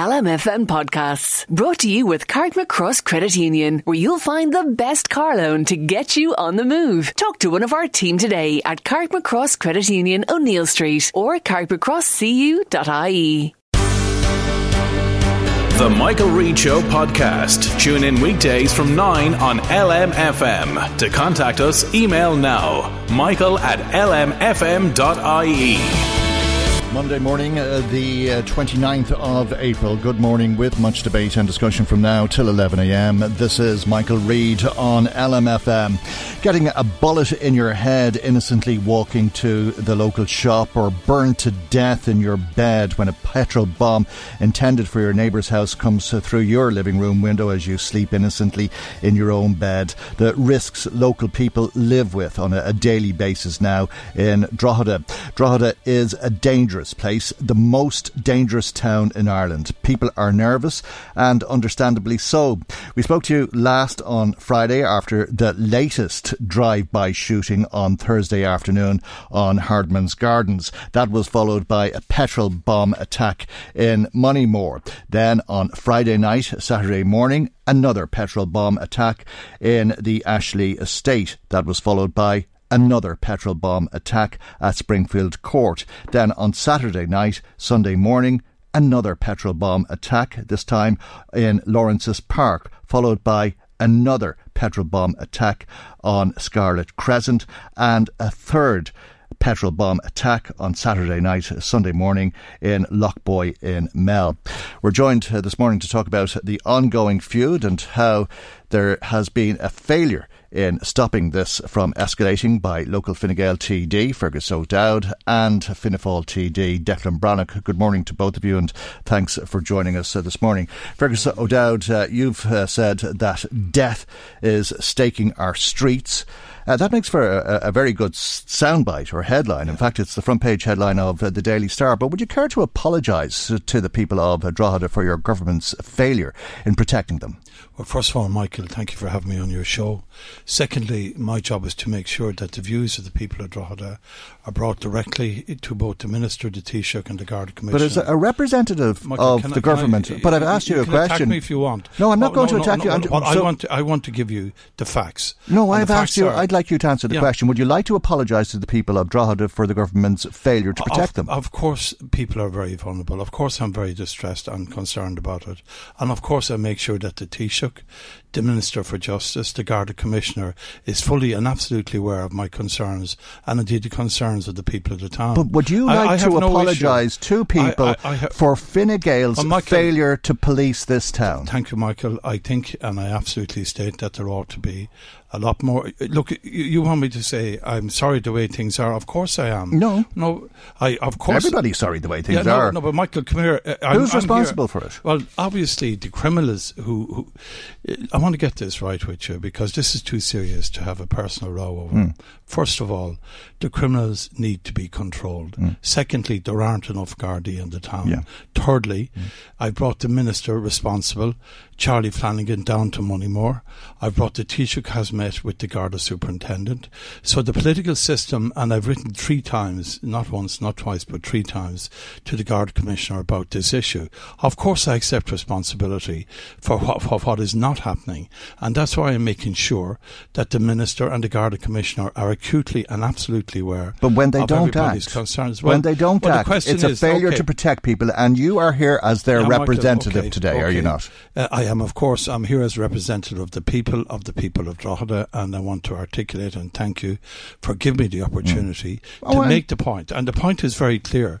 LMFM podcasts brought to you with Carrickmacross Credit Union, where you'll find the best car loan to get you on the move. Talk to one of our team today at Carrickmacross Credit Union, O'Neill Street, or carrickmacrosscu.ie. The Michael Reade Show podcast. Tune in weekdays from 9 on LMFM. To contact us, email now michael at lmfm.ie. Monday morning, uh, the uh, 29th of April. Good morning with much debate and discussion from now till 11am. This is Michael Reade on LMFM. Getting a bullet in your head, innocently walking to the local shop, or burned to death in your bed when a petrol bomb intended for your neighbour's house comes through your living room window as you sleep innocently in your own bed. The risks local people live with on a, a daily basis now in Drogheda. Drogheda is a dangerous place, the most dangerous town in Ireland. People are nervous and understandably so. We spoke to you last on Friday after the latest drive by shooting on Thursday afternoon on Hardman's Gardens. That was followed by a petrol bomb attack in Moneymore. Then on Friday night, Saturday morning, another petrol bomb attack in the Ashley estate. That was followed by another petrol bomb attack at Springfield Court. Then on Saturday night, Sunday morning, another petrol bomb attack, this time in Lawrence's Park, followed by another petrol bomb attack on Scarlet Crescent, and a third petrol bomb attack on Saturday night, Sunday morning in Lockboy in Mel. We're joined uh, this morning to talk about the ongoing feud and how there has been a failure in stopping this from escalating by local Fine Gael TD Fergus O'Dowd and Fianna Fáil TD Declan Breathnach. Good morning to both of you and thanks for joining us uh, this morning. Fergus O'Dowd, uh, you've uh, said that death is staking our streets. Uh, that makes for a, a, very good soundbite or headline. In fact, it's the front page headline of uh, the Daily Star. But would you care to apologise to the people of uh, Drogheda for your government's failure in protecting them? Well, first of all, Michael, thank you for having me on your show. Secondly, my job is to make sure that the views of the people of Drogheda are brought directly to both the Minister, the Taoiseach, and the Garda Commission. But as a representative Michael, of the I, government, I, but I've asked you, you a question. Attack me if you want. No, I'm not oh, going no, to attack no, you. No, I want, to, I want to give you the facts. No, I've asked you. Are, I'd like you to answer the yeah. question. Would you like to apologise to the people of Drogheda for the government's failure to protect of, them? Of course, people are very vulnerable. Of course, I'm very distressed and concerned about it. And of course, I make sure that the Taoiseach the Minister for Justice, the Garda Commissioner, is fully and absolutely aware of my concerns and indeed the concerns of the people of the town. But would you like I, I to no apologise to people I, I, for Fine Gael's Michael, failure to police this town? Thank you, Michael. I think, and I absolutely state that there ought to be a lot more. Look, you want me to say I'm sorry the way things are? Of course I am. No, no. I of course everybody's sorry the way things yeah, no, are. No, but Michael, come here. Uh, I'm, Who's responsible I'm for it? Well, obviously the criminals who, who. I want to get this right with you because this is too serious to have a personal row over. Mm. First of all, the criminals need to be controlled. Mm. Secondly, there aren't enough Gardaí in the town. Yeah. Thirdly, mm. I brought the minister responsible, Charlie Flanagan, down to Moneymore. I brought the Taoiseach has met with the Garda superintendent. So the political system, and I've written three times, not once, not twice, but three times, to the Garda commissioner about this issue. Of course, I accept responsibility for what, for what is not happening, and that's why I'm making sure that the minister and the Garda commissioner are acutely and absolutely aware. But when they of don't act, concerns, when they don't well, act, question it's a is, failure okay, to protect people, and you are here as their yeah, Michael, representative okay, today, are you not? Uh, I am, of course. I'm here as representative of the people of the people of Drogheda, and I want to articulate and thank you for giving me the opportunity Oh, to make the point. And the point is very clear.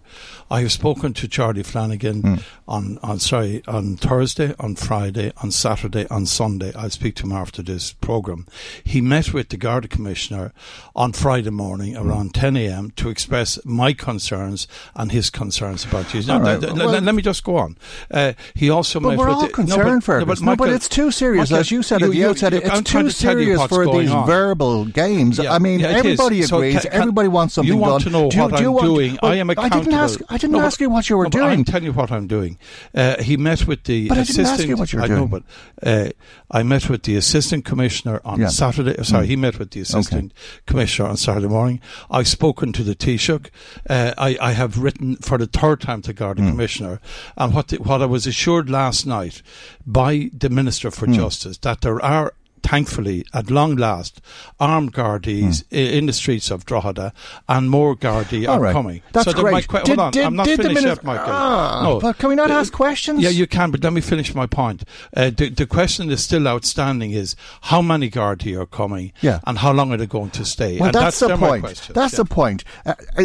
I have spoken to Charlie Flanagan Hmm. on, on sorry on Thursday, on Friday, on Saturday, on Sunday. I'll speak to him after this program. He met with the Garda Commissioner on Friday morning Hmm. around 10 a.m. to express my concerns and his concerns about you. Now, right, th- th- well- let, let me just go on. Uh, he also But met we're with all the, concerned, no, but, Fergus. no, No, but it's too serious, Michael, as you said you- at the you- outset. you- It's I'm too to serious for these on. verbal games. Yeah, I mean, yeah, everybody So agrees. can- everybody wants something done. you want done. to know do what I'm want, doing. Well, I am I didn't ask. I didn't No, ask but- you what you were no, doing. I'm telling you what I'm doing. Uh, he met with the But I didn't assistant. ask you what you were I know, but uh, I met with the assistant commissioner on Saturday. Sorry, he met with the assistant commissioner on Saturday morning. I've spoken to the Taoiseach. Uh, I, I have written for the third time to Garda commissioner, and what the, what I was assured last night by the minister for justice that there are. Thankfully, at long last, armed Gardaís i in the streets of Drogheda, and more Gardaí are right. coming. That's so great. Que- Did- hold on, did- I'm not finished yet, Michael. Ah, no, but can we not Uh, ask questions? Yeah, you can, but let me finish my point. Uh, the, the question that's still outstanding is how many Gardaí are coming, Yeah. and how long are they going to stay? Well, and that's, the point. That's yeah. the point. Uh, uh,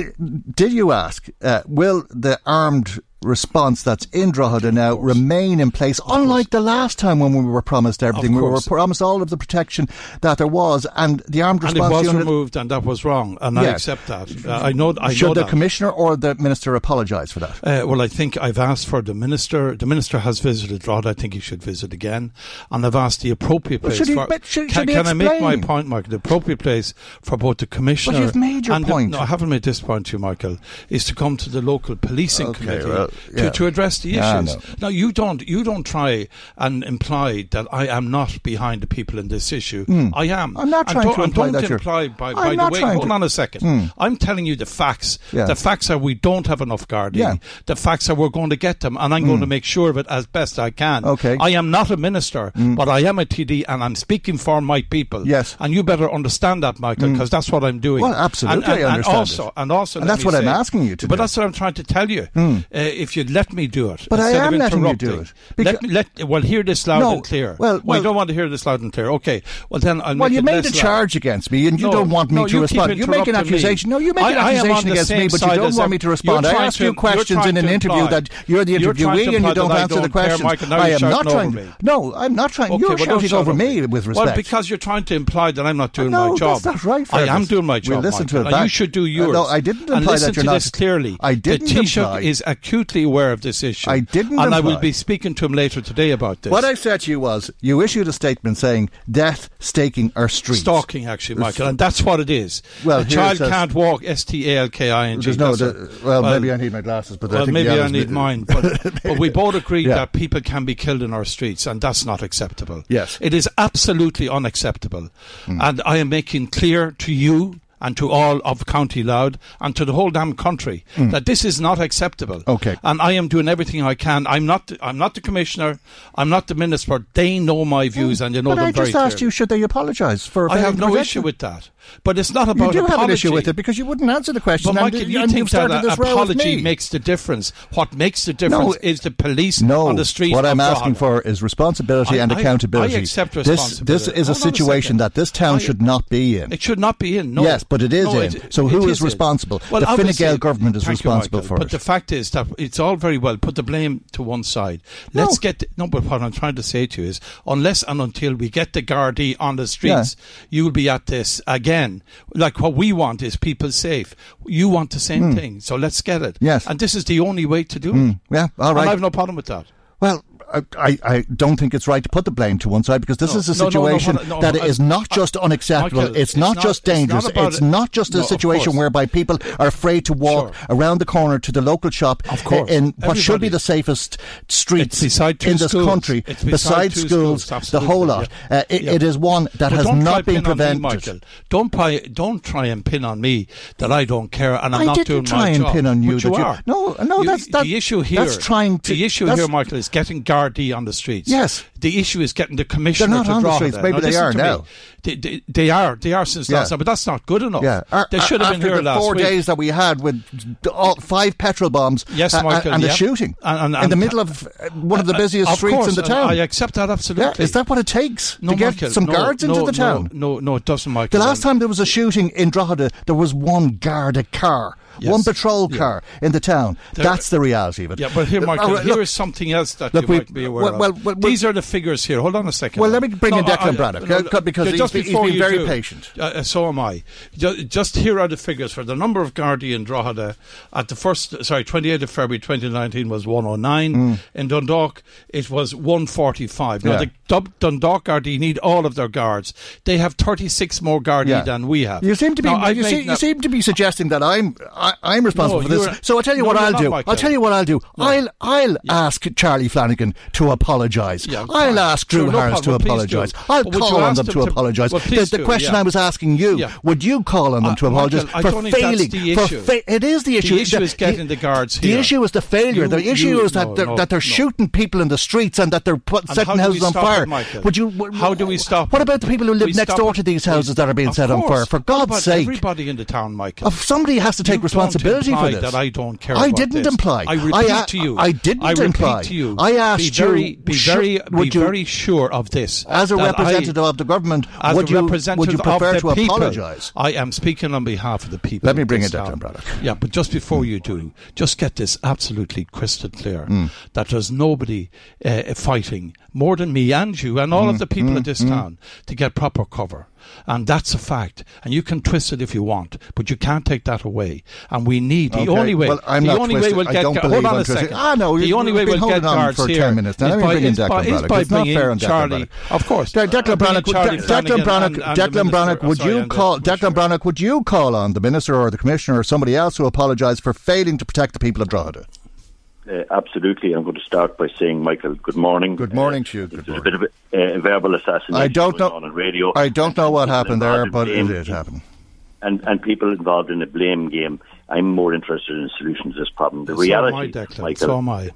did you ask, uh, will the armed response that's in Drogheda now remain in place, unlike the last time when we were promised everything? We were promised all of the protection that there was, and the armed And it response was unit. removed, and that was wrong, and I accept that. Uh, I know. I Should know the that. commissioner or the minister apologise for that? Uh, well, I think I've asked for the minister. The minister has visited Drogheda. I think he should visit again. And I've asked the appropriate Well, place. should he- for, but should- can should he can I make my point, Michael? The appropriate place for both the commissioner. But you've made your and the- point. no, I haven't made this point to you, Michael. Is to come to the local policing Okay, committee well, yeah. to address the issues. Now, you don't you don't try and imply that I am not behind the people in this issue. I am. Hmm. I'm not trying don't, to imply that you're- imply by, I'm by the way. Hold to- on a second. Hmm. I'm telling you the facts. Yeah. The facts are we don't have enough Gardaí. Yeah. The facts are we're going to get them, and I'm going to make sure of it as best I can. Hmm. Okay. Hmm. I am not a minister, but I am a TD, and I'm speaking for my people. Yes. Hmm. And you better understand that, Michael, because that's what I'm doing. Well, absolutely, And, and, I understand And also, and also, And that's what I'm asking you to But do. Hmm. that's what I'm trying to tell you. Uh, if you'd let me do it, But I am letting you do it. Let me let. Well, hear this loud No, and clear. well, well- you don't want to hear this loud and clear. Okay. Well, then I'll Well, you made a loud. charge against me, and you No, don't want me no, to respond. You make an interrupting me. accusation. No, you make an I- I on accusation against me, but you don't want me to respond. I ask you questions in an interview that you're the to interviewee and you don't answer the questions. I am not trying. No, I'm not trying. You're shouting shout over me with Well, respect. because you're trying to imply that I'm not doing my job. that's not right. I am doing my job. We'll listen to it you should do Uh, yours. no, I didn't imply listen that you're to not- this clearly. I didn't imply- is acutely aware of this issue. I didn't and I will be speaking to him later today about this. What I said to you was, you issued a statement saying death, staking our streets. Stalking, actually, Michael, and that's what it is. Well, a child says- can't walk. S T A L K I N G. No. the- what- well, maybe I need my glasses, but I Well, think maybe I need mine, but, but we both agree Yeah. that people can be killed in our streets, and that's not acceptable. Yes. It is absolutely unacceptable. Hmm. And I am making clear to you and to all of County Louth and to the whole damn country that this is not acceptable. Hmm. Okay. And I am doing everything I can. I'm not. I'm not the commissioner. I'm not the minister. They know my views, and they know But them I very just asked clearly. you, should they apologise for? I have no issue with that. But it's not about. You do have an issue with it because you wouldn't answer the question. But and, Michael, you and think that this a row with apology makes the difference. What makes the difference No, is the police No, on the street. what I'm asking Drogheda. for is responsibility I- and I- accountability. I accept This, this is a Hold a situation second. that this town I- should not be in. It should not be in. No. Yes, but it is No, in. it- So who is responsible? Well, The Fine Gael government is responsible Michael, for But it. But the fact is that it's all very well. Put the blame to one side. Let's No. get no. But what I'm trying to say to you is, unless and until we get the Gardaí on the streets, you will be at this again. Like what we want is people safe. You want the same thing. So let's get it. Yes. And this is the only way to do it. Mm, yeah, all right. And. I have no problem with that. Well, I, I don't think it's right to put the blame to one side because this No, is a situation no, no, that is not just unacceptable. Michael, it's, it's not, not- just it's not dangerous. about it's not just a situation whereby people are afraid to walk Sure. around the corner to the local shop Of course. in what should be the safest streets in this schools. country, It's beside schools, schools, the whole lot. yeah. Uh, it, Yeah. it is one that But has don't been on me, prevented. Michael. Don't try, don't try and pin on me that I don't care and I'm I not didn't doing try my and job. pin on you But that you you- are. No, no, that's- that- the issue here. that's trying to- The issue here, Michael, is getting Gardaí on the streets. Yes. The issue is getting the commissioner not to on the draw streets. that. Maybe they are now. They, they, they are. They are since Yeah. last time, but that's not good enough. Yeah, Ar- They should have been here the last four week. days that we had with all, five petrol bombs. Yes, uh, Michael, and the yeah. shooting And- and- in the middle of uh, one of the busiest Of streets course, in the town. I accept that yeah, absolutely. is that what it takes no, to get Michael, some no, guards into the town? No, no, it doesn't, Michael. The last time there was a shooting in Drogheda, there was one Garda car, Yes. one patrol Yeah. car in the town. There- That's the reality of it. Yeah, but here, Michael, Uh, here is something else that look, you we- might be aware well, of. well, well, These are the figures here. Hold on a second. Well, now. let me bring in No, Declan I- Breathnach, no, uh, no, because just he's- he's before been you very do, patient. Uh, uh, so am I. Just, just here are the figures for the number of Gardaí in Drogheda at the first, sorry, 28th of February 2019 was 109. In Dundalk, it was 145. Now, Mm. Yeah. the Dub- Dundalk Gardaí need all of their guards. They have 36 more Gardaí Yeah. than we have. You seem to be Now, you, see, you seem to be suggesting that I'm I, I'm responsible No, for this. So I'll tell you no, what I'll do. I'll tell you what I'll do. I'll I'll ask Charlie Flanagan to apologise. Yeah, I'll ask Sure, Drew no Harris to problem. Apologise. I'll But call on them to to- apologise. well, the the do, question yeah. I was asking you: Yeah. Would you call on them Uh, to apologise for don't think that's failing? for fa- it is the issue. The issue is getting the guards The issue is the failure. The issue is that they're, that they're shooting people in the streets and that they're setting how do we houses on fire. Would you? How do we stop What about the people who live next door to these houses that are being set on fire? For God's sake! everybody in the town, Michael. Of somebody has to take You responsibility for this. That I don't care. I didn't this. imply. I repeat I, to you. I didn't I repeat imply. to you. I asked be very, you. Be very, be you, very sure of this. as a that I- representative of the government, as would a you representative would you prefer of to the people, apologise? I am speaking on behalf of the people. Let me bring it down. Braddock. Yeah, but just before you do, just get this absolutely crystal clear Hmm. that there's nobody uh, fighting more than me and you and all Hmm. of the people of this town to get proper cover. And that's a fact. And you can twist it if you want, but you can't take that away. And we need the Okay, only way. well, I'm the not only way we'll I get. don't gu- hold on I'm a twisted. second. Ah, no, the only way we'll get on guards for here 10 minutes. Now, is by, bring in is by, is by It's not bringing fair on Declan Charlie. Of course, De- Declan Breathnach, bringing Declan Breathnach, and- and Declan Breathnach, would you call commissioner. Declan Breathnach? Would you call on the minister or the commissioner or somebody else who apologise for failing to protect the people of Drogheda? Uh, absolutely. I'm going to start by saying, Michael, good morning. Good morning to you. Good There's a bit of a uh, verbal assassination I don't going know. on on radio. I don't know what happened there, involved but it did happen. And, and people involved in a blame game. I'm more interested in solutions to this problem. The So reality, am I, Declan. Michael, So am I.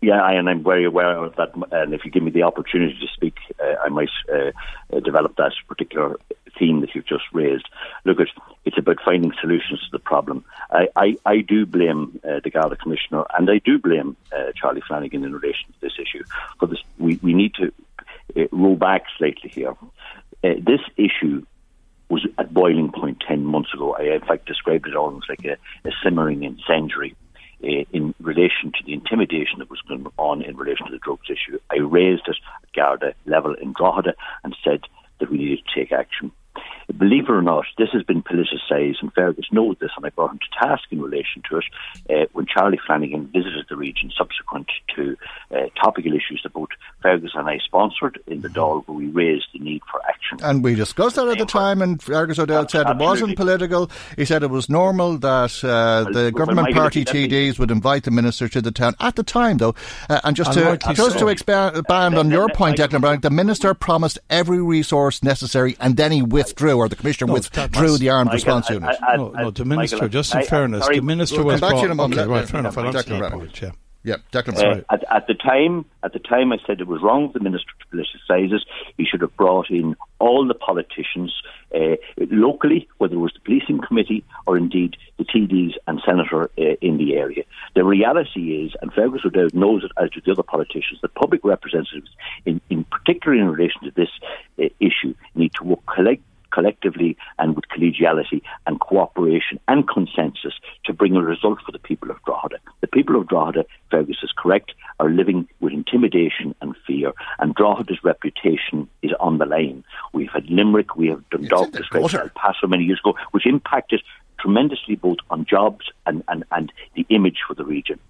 yeah, I, and I'm very aware of that. And if you give me the opportunity to speak, uh, I might uh, uh, develop that particular theme that you've just raised. Look, at it's about finding solutions to the problem. I, I, I do blame uh, the Garda Commissioner, and I do blame uh, Charlie Flanagan in relation to this issue. For this, we, we need to uh, roll back slightly here. Uh, this issue was at boiling point 10 months ago. I, in fact, described it almost like a, a simmering incendiary uh, in relation to the intimidation that was going on in relation to the drugs issue. I raised it at Garda level in Drogheda and said that we needed to take action. Believe it or not, this has been politicised, and Fergus knows this, and I brought him to task in relation to it uh, when Charlie Flanagan visited the region subsequent to uh, topical issues that both Fergus and I sponsored in the Dáil, where we raised the need for action. And we discussed that at the time, and Fergus O'Dell said it wasn't political. He said it was normal that uh, Well, the well, government Michael, party TDs would invite the minister to the town at the time, though. Uh, and just And to just so. to expand, expand on your point, Declan Brown, the minister promised every resource necessary, and then he withdrew, or the commissioner No, withdrew that's- the armed Michael, response I- unit. I- no, no, the Michael, minister, just in I- I- fairness, sorry, the minister we'll was come back to you in a moment. Okay, right, fair enough. I let- understand Declan your point, yeah. yeah, Declan. Uh, sorry. at, at the time, at the time, I said it was wrong for the minister to politicise it. He should have brought in all the politicians uh, locally, whether it was the policing committee or indeed the TDs and senator uh, in the area. The reality is, and Fergus O'Dowd knows it, as do the other politicians, that public representatives, in, in particular in relation to this uh, issue, need to work collect, collectively and with collegiality and cooperation and consensus to bring a result for the people of Drogheda. The people of Drogheda, Fergus is correct, are living with intimidation and fear, and Drogheda's reputation is on the line. We've had Limerick, we have Dundalk, in the described gutter. El Paso many years ago, which impacted tremendously both on jobs and, and, and the image for the region.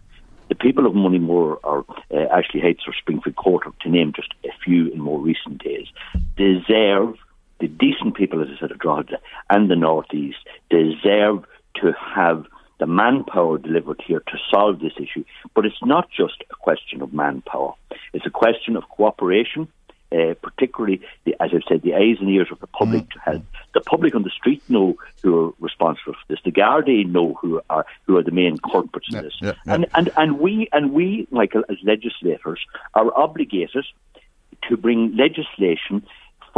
The people of Moneymore or uh, Ashley Heights or Springfield Court, to name just a few in more recent days, deserve the decent people, as I said, of Drogheda and the Northeast deserve to have the manpower delivered here to solve this issue. But it's not just a question of manpower. It's a question of cooperation, uh, particularly, the, as I've said, the eyes and ears of the public mm. to help. The public on the street know who are responsible for this. The Gardaí know who are who are the main culprits yeah, in this. Yeah, yeah. And, and and we and we, Michael, as legislators, are obligated to bring legislation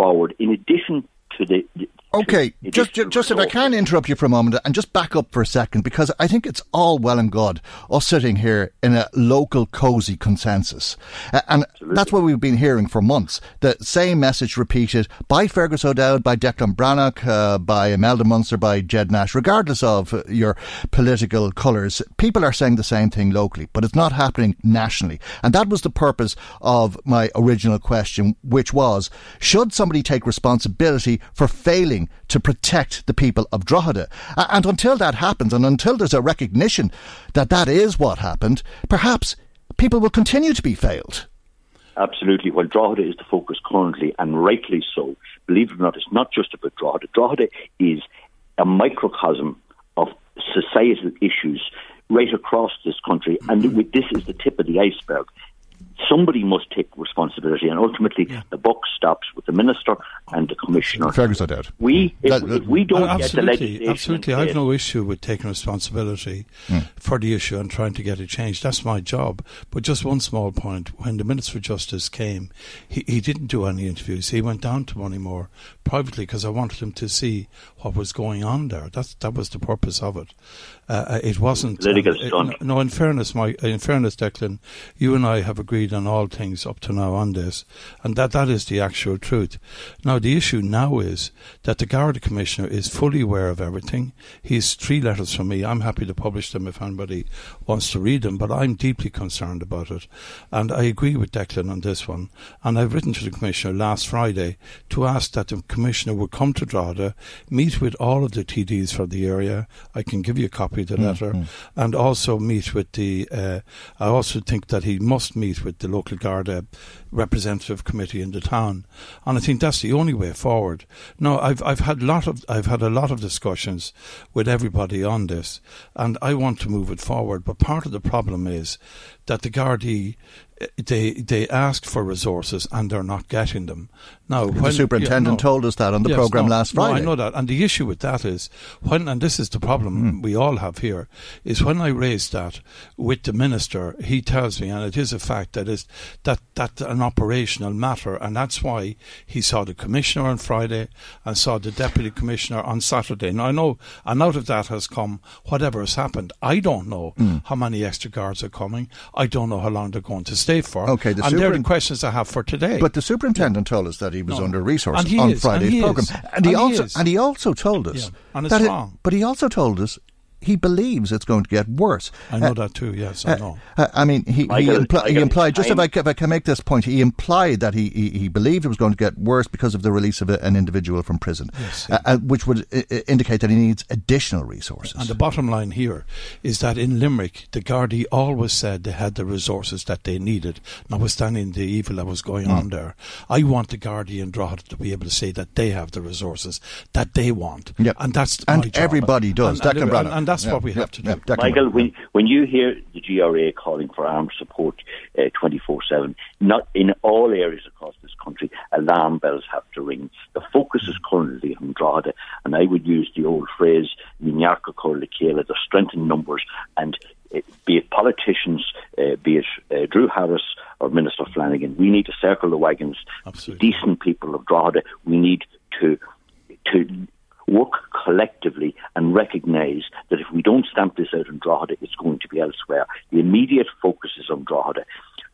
forward. In addition to the, Okay, just just, just if I can interrupt you for a moment and just back up for a second because I think it's all well and good us sitting here in a local cozy consensus, uh, and Absolutely. that's what we've been hearing for months. The same message repeated by Fergus O'Dowd, by Declan Breathnach, uh, by Imelda Munster, by Ged Nash, regardless of uh, your political colours. People are saying the same thing locally, but it's not happening nationally, and that was the purpose of my original question, which was: Should somebody take responsibility for failing? Doing to protect the people of Drogheda. And until that happens, and until there's a recognition that that is what happened, perhaps people will continue to be failed. Absolutely. Well, Drogheda is the focus currently, and rightly so. Believe it or not, it's not just about Drogheda. Drogheda is a microcosm of societal issues right across this country, and mm-hmm. this is the tip of the iceberg somebody must take responsibility, and ultimately yeah. the buck stops with the minister and the commissioner. Fergus, I doubt. We, if, that, if we don't absolutely, get the legislation, absolutely, I have no issue with taking responsibility mm. for the issue and trying to get it changed. That's my job. But just one small point: when the Minister for Justice came, he, he didn't do any interviews. He went down to Moneymore privately because I wanted him to see what was going on there. That's that was the purpose of it. Uh, uh it wasn't political um, it, No, in fairness, my in fairness, Declan, you and I have agreed on all things up to now on this, and that that is the actual truth. Now, the issue now is that the Garda Commissioner is fully aware of everything. He's three letters from me. I'm happy to publish them if anybody wants to read them, but I'm deeply concerned about it, and I agree with Declan on this one. And I've written to the Commissioner last Friday to ask that the Commissioner would come to Drogheda, meet with all of the TDs for the area. I can give you a copy of the mm, letter, mm-hmm. and also meet with the. Uh, I also think that he must meet with the local Garda representative committee in the town, and I think that's the only way forward. No, I've I've had lot of I've had a lot of discussions with everybody on this, and I want to move it forward. But part of the problem is that the Gardaí they they ask for resources and they're not getting them. Now, the when, superintendent yeah, no, told us that on the yes, program no, last Friday. No, I know that, and the issue with that is when, and this is the problem mm. we all have here, is when I raised that with the minister, he tells me, and it is a fact that is that that's an operational matter, and that's why he saw the commissioner on Friday and saw the deputy commissioner on Saturday. Now I know, and out of that has come whatever has happened. I don't know mm. how many extra guards are coming. I don't know how long they're going to stay for. Okay, the and they're the questions I have for today. But the superintendent yeah. told us that he was no. under resourced on is, Friday's and program, and, and he, also and he also told us yeah. and it's wrong. It, but he also told us he believes it's going to get worse. I know uh, that too. Yes, I uh, know. Uh, I mean, he, Michael, he, impl- he, implied. Just if I, if I, can make this point, he implied that he, he, he, believed it was going to get worse because of the release of a, an individual from prison, yes, yeah. Uh, uh, which would indicate that he needs additional resources. And the bottom line here is that in Limerick, the Gardaí always said they had the resources that they needed, notwithstanding the evil that was going mm. on there. I want the Gardaí and Drogheda to be able to say that they have the resources that they want, yep. and that's and everybody does. And, and, and, and that's what we have to do. Yeah, Michael, when, when you hear the GRA calling for armed support uh, 24 7, not in all areas across this country, alarm bells have to ring. The focus is currently on Drogheda, and I would use the old phrase, Ní neart go cur le chéile, the strength in numbers, and uh, be it politicians, uh, be it uh, Drew Harris or Minister Flanagan, we need to circle the wagons. Absolutely. Decent people of Drogheda, we need to to work collectively and recognise that if we don't stamp this out in Drogheda, it's going to be elsewhere. The immediate focus is on Drogheda.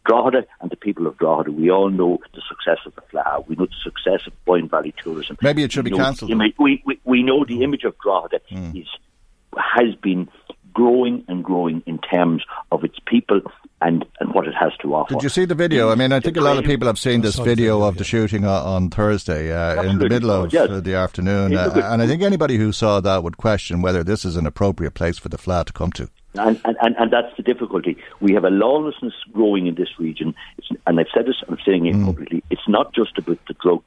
Drogheda and the people of Drogheda, we all know the success of the Fleadh. We know the success of Boyne Valley tourism. Maybe it should we be cancelled. We, we, we know the image of Drogheda mm. is, has been growing and growing in terms of its people and, and what it has to offer. Did you see the video? I mean, I think a lot of people have seen this video of the shooting on Thursday uh, in the middle of yes. the afternoon. Uh, and I think anybody who saw that would question whether this is an appropriate place for the Fleadh to come to. And, and, and that's the difficulty. We have a lawlessness growing in this region, it's, and I've said this, I'm saying it mm. publicly. It's not just about the drugs.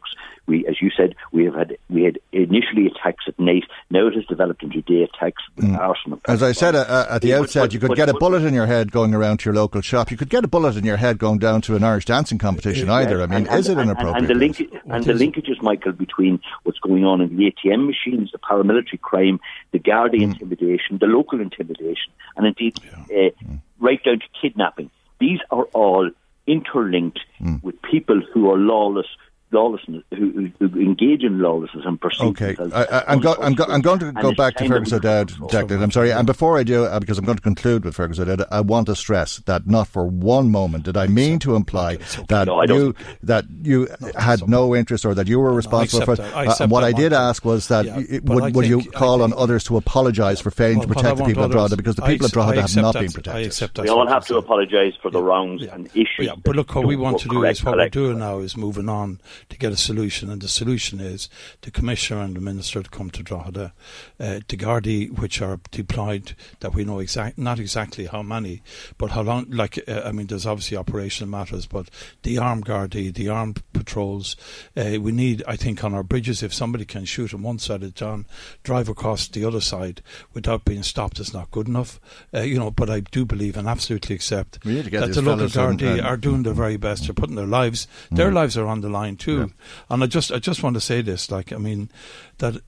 We, as you said, we have had we had initially attacks at night. Now it has developed into day attacks with mm. arson. As I said uh, at the yeah, outset, but, you could but, get but, a bullet in your head going around to your local shop. You could get a bullet in your head going down to an Irish dancing competition. Yeah, either, I mean, and, is it inappropriate? And, and the, link, and the linkages, Michael, between what's going on in the ATM machines, the paramilitary crime, the Gardaí mm. intimidation, the local intimidation, and indeed yeah. uh, mm. right down to kidnapping. These are all interlinked mm. with people who are lawless, lawlessness, who, who, engage in lawlessness and pursue. Okay, I, am go, I'm, go, I'm, going to go back to Fergus O'Dowd, Declan. I'm sorry, and before I do, uh, because I'm going to conclude with Fergus O'Dowd, I want to stress that not for one moment did I mean to imply that no, you that you had no interest or that you were responsible for. Uh, and what I did ask was that yeah, would, would you call on others to apologise for failing well, to protect the people of Drogheda because the people of Drogheda have not been protected. We all have to apologise for the wrongs and issues. but look, what we want to do is what we're doing now is moving on to get a solution, and the solution is the Commissioner and the Minister to come to Drogheda, uh, the Gardaí, which are deployed, that we know exact, not exactly how many, but how long, like, uh, I mean, there's obviously operational matters, but the armed Gardaí, the armed patrols, uh, we need, I think, on our bridges, if somebody can shoot on one side of town, drive across the other side without being stopped is not good enough, uh, you know, but I do believe and absolutely accept that the local Gardaí are doing their very best, they're putting their lives, their mm. lives are on the line too. Yeah. And I just, I just want to say this, like, I mean, that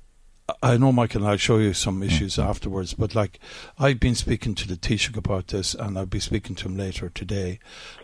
I know, Michael, and I'll show you some issues mm-hmm. afterwards, but like I've been speaking to the Taoiseach about this, and I'll be speaking to him later today.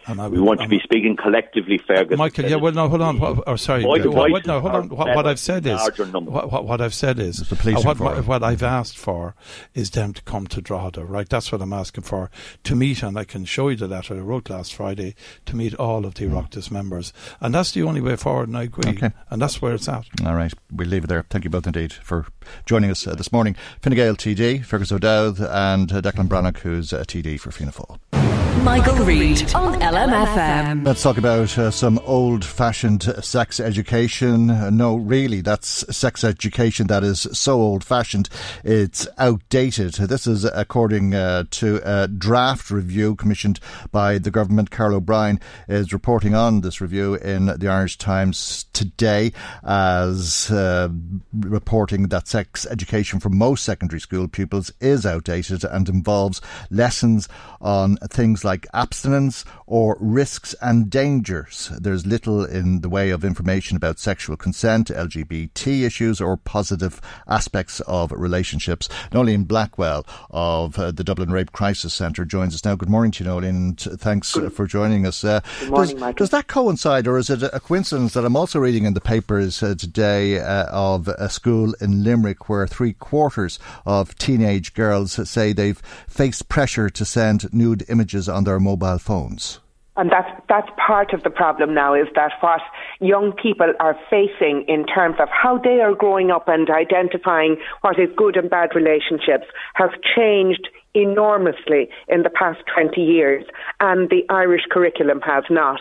And I we want to be speaking collectively, Fergus. Michael, yeah, well, no, hold on. What, oh, sorry, what, what, no, hold on. What, what I've said is what, what, I've said is what, what, I've asked for is them to come to Drogheda, right? That's what I'm asking for to meet, and I can show you the letter I wrote last Friday to meet all of the mm. Oireachtas members, and that's the only way forward. And I agree, okay. and that's where it's at. All right, we'll leave it there. Thank you both indeed for joining us uh, this morning. Fine Gael TD, Fergus O'Dowd, and uh, Declan Breathnach, who's uh, TD for Fianna Fáil. Michael, Reade on LMFM. Let's talk about uh, some old fashioned sex education. Uh, no, really, that's sex education that is so old fashioned it's outdated. This is according uh, to a draft review commissioned by the government. Carl O'Brien is reporting on this review in the Irish Times today as uh, reporting that sex education for most secondary school pupils is outdated and involves lessons on things like abstinence or risks and dangers. There's little in the way of information about sexual consent, LGBT issues, or positive aspects of relationships. Noeline Blackwell of uh, the Dublin Rape Crisis Centre joins us now. Good morning to you, Noeline, and thanks Good. for joining us. Uh, Good morning, does. Does that coincide, or is it a coincidence that I'm also reading in the papers uh, today uh, of a school in Limerick where three quarters of teenage girls say they've faced pressure to send nude images on their mobile phones. And that's, that's part of the problem now is that what young people are facing in terms of how they are growing up and identifying what is good and bad relationships has changed enormously in the past 20 years, and the Irish curriculum has not.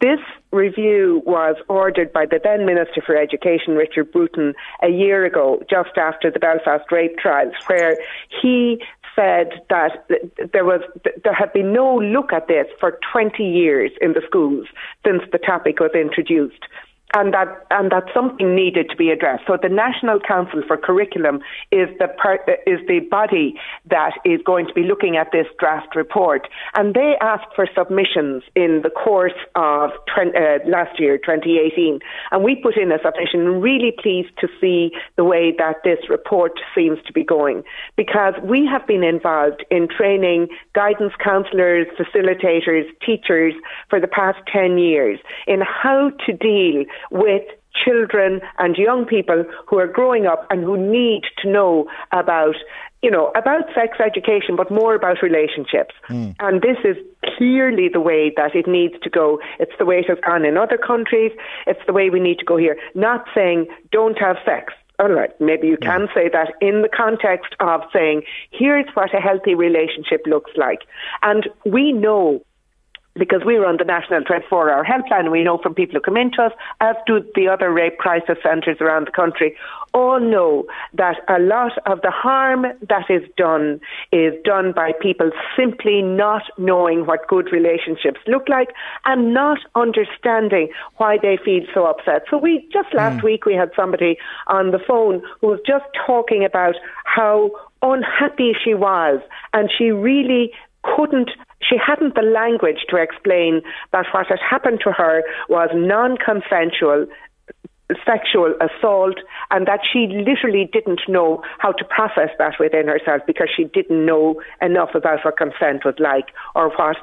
This review was ordered by the then Minister for Education, Richard Bruton, a year ago, just after the Belfast rape trials, where he said that there was there had been no look at this for 20 years in the schools since the topic was introduced and that and that something needed to be addressed. So the National Council for Curriculum is the per, is the body that is going to be looking at this draft report, and they asked for submissions in the course of uh, last year, 2018, and we put in a submission. Really pleased to see the way that this report seems to be going, because we have been involved in training guidance counsellors, facilitators, teachers for the past 10 years in how to deal with children and young people who are growing up and who need to know about you know about sex education but more about relationships. Mm. and this is clearly the way that it needs to go. It's the way it has gone in other countries. It's the way we need to go here. Not saying don't have sex. All right, maybe you can say that in the context of saying, here's what a healthy relationship looks like. And we know because we run the National 24 Hour Helpline and we know from people who come into us, as do the other rape crisis centres around the country, all know that a lot of the harm that is done is done by people simply not knowing what good relationships look like and not understanding why they feel so upset. So we just last mm. week we had somebody on the phone who was just talking about how unhappy she was and she really couldn't she hadn't the language to explain that what had happened to her was non consensual sexual assault and that she literally didn't know how to process that within herself because she didn't know enough about what consent was like or what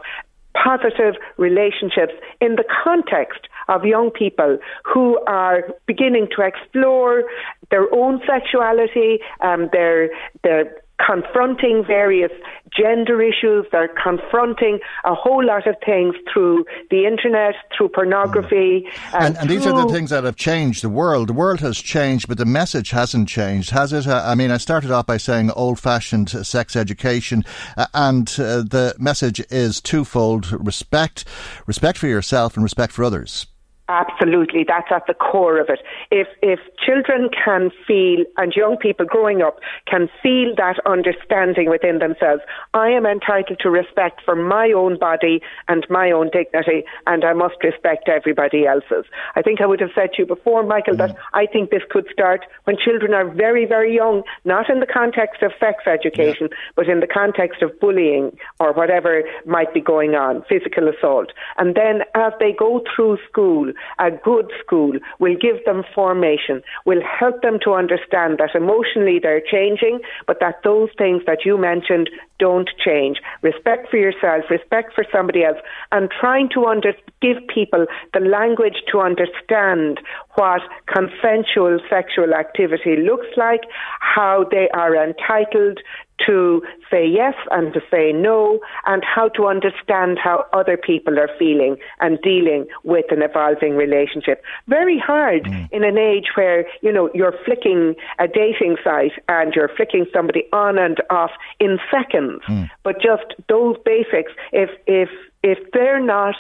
positive relationships in the context of young people who are beginning to explore their own sexuality, um, their their confronting various gender issues. They're confronting a whole lot of things through the internet, through pornography. Mm. And, and, these are the things that have changed the world. The world has changed, but the message hasn't changed, has it? Uh, I mean, I started off by saying old fashioned sex education, uh, and uh, the message is twofold respect, respect for yourself and respect for others. Absolutely, that's at the core of it. If if children can feel and young people growing up can feel that understanding within themselves, I am entitled to respect for my own body and my own dignity, and I must respect everybody else's. I think I would have said to you before, Michael, mm. that I think this could start when children are very, very young, not in the context of sex education, yeah. but in the context of bullying or whatever might be going on, physical assault, and then as they go through school a good school will give them formation, will help them to understand that emotionally they're changing, but that those things that you mentioned don't change. Respect for yourself, respect for somebody else, and trying to under- give people the language to understand what consensual sexual activity looks like, how they are entitled to say yes and to say no, and how to understand how other people are feeling and dealing with an evolving relationship. Very hard mm. in an age where, you know, you're flicking a dating site and you're flicking somebody on and off in seconds. Mm. But just those basics, if if if they're not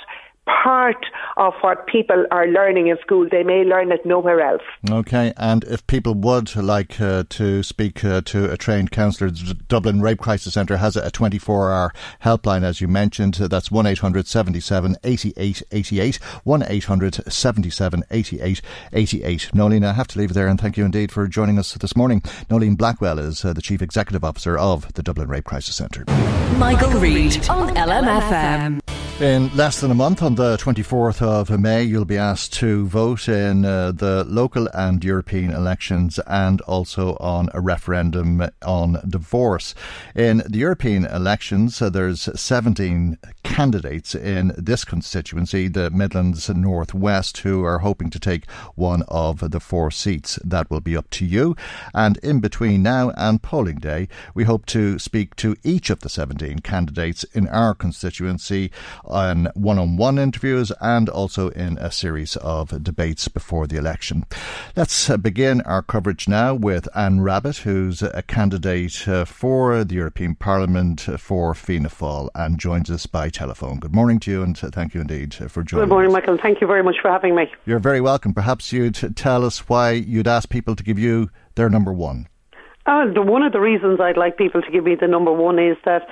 part of what people are learning in school. They may learn it nowhere else. Okay, and if people would like uh, to speak uh, to a trained counsellor, the Dublin Rape Crisis Centre has a 24 hour helpline, as you mentioned. That's 1 800 77 88 88. 1 800 77 88 88. Noeline, I have to leave it there and thank you indeed for joining us this morning. Noeline Blackwell is uh, the Chief Executive Officer of the Dublin Rape Crisis Centre. Michael, Michael Reade on LMFM. In less than a month, on the 24th of May, you'll be asked to vote in uh, the local and European elections and also on a referendum on divorce. In the European elections, uh, there's 17 candidates in this constituency, the Midlands Northwest, who are hoping to take one of the four seats. That will be up to you. And in between now and polling day, we hope to speak to each of the 17 candidates in our constituency on one on one interviews and also in a series of debates before the election. Let's uh, begin our coverage now with Anne Rabbitte, who's a candidate uh, for the European Parliament for Fianna Fáil and joins us by telephone. Good morning to you and thank you indeed for joining Good morning, us. Michael. Thank you very much for having me. You're very welcome. Perhaps you'd tell us why you'd ask people to give you their number one. Uh, one of the reasons I'd like people to give me the number one is that